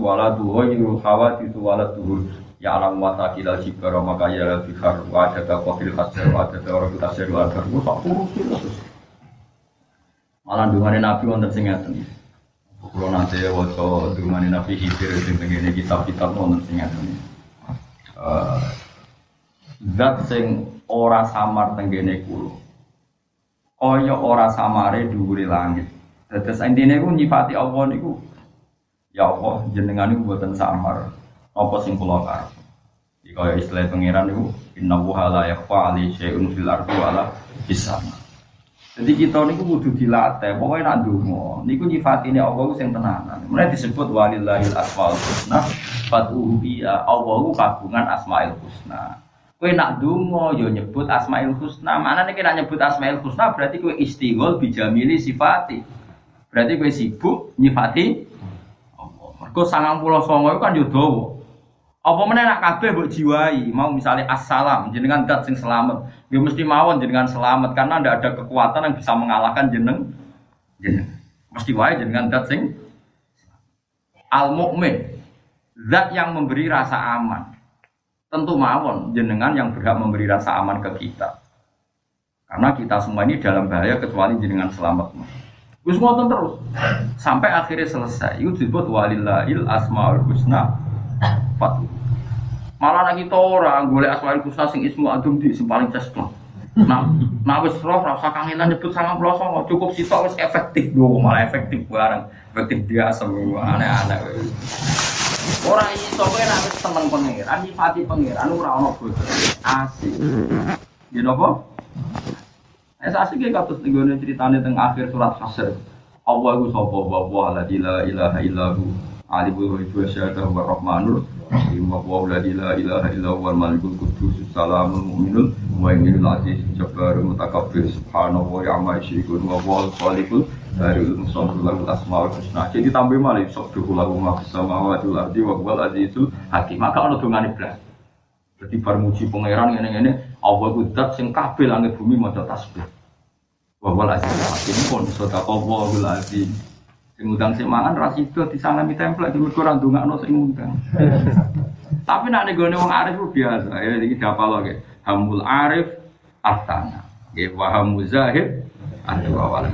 Wala tuhayyul khawati wala tuhur ya alam wa takila jibara maka ya la bihar wa ada ka qafil hasir wa ada ka orang tasir wa ada ku sak terus malah dungane nabi wonten sing ngaten. Kulo nanti waca dungane nabi hibir sing tengene kitab-kitab wonten sing ngaten. Eh, Zat sing ora samar tenggene kulo. Kaya ora samare dhuwure langit Dados intine ku nyifati Allah niku ya Allah jenengan niku mboten samar apa sing kula karep. Iki kaya istilah pangeran niku innahu la yakhfa ali syai'un fil ardi wala bisama. Jadi kita niku kudu dilatih, pokoknya nak ndonga, niku nyifatine Allah ku sing tenanan. Mulai disebut walillahil asmaul husna, fatuhu biya Allah kagungan asmaul husna. Kowe nak donga yo nyebut asmaul husna, mana nih nak nyebut asmaul husna berarti kowe istighol bijamili sifati. Berarti kowe sibuk nyifati Allah. Mergo 99 itu kan dawa. Apa meneh nak kabeh mbok jiwai, mau misalnya assalam jenengan dat sing selamat. Ya mesti mawon jenengan selamat karena ndak ada kekuatan yang bisa mengalahkan jeneng jeneng. Mesti wae jenengan dat sing al mukmin. Zat yang memberi rasa aman. Tentu mawon jenengan yang berhak memberi rasa aman ke kita. Karena kita semua ini dalam bahaya kecuali jenengan selamat. Gus ngotot terus sampai akhirnya selesai. Itu disebut walillahil asmaul husna fatu. Malah lagi kita orang golek asmaul husna sing ismu adum di sing paling cesplok. Nah, nah wis roh rasa kangenan nyebut sangat pelosong cukup sitok wis efektif dua malah efektif bareng efektif biasa aneh-aneh. Orang iso kowe nek wis seneng pangeran, nyifati pangeran ora ono bodoh. Asik. Ya? Es asik ya kados nenggone ceritane teng akhir surat Hasr. Allah iku sapa wa wa la ilaha illahu alimul ghaibi wa syahadatu wa rahmanur rahim wa wa la ilaha illa huwal malikul qudus salamul mu'minul mu'minul aziz jabbarul mutakabbir subhanahu wa ta'ala yusyrikun wa wa khaliqul dari musallu lahu asmaul husna. Jadi tambah malih sok duhu lahu ma samawati wal ardi wa azizul hakim. Maka ana dongane blas. Jadi bar pangeran ngene-ngene Allah ku zat sing kabeh langit bumi maca tasbih. Wa huwal azizul hakim pun sedekah Allahul azim. Sing ngundang sing mangan ra sida disalami template di mergo ora ndongakno sing ngundang. Tapi nek nggone wong arif ku biasa. Ya iki dapal lho Hamul arif astana. Ya wa hamuzahid adu awalan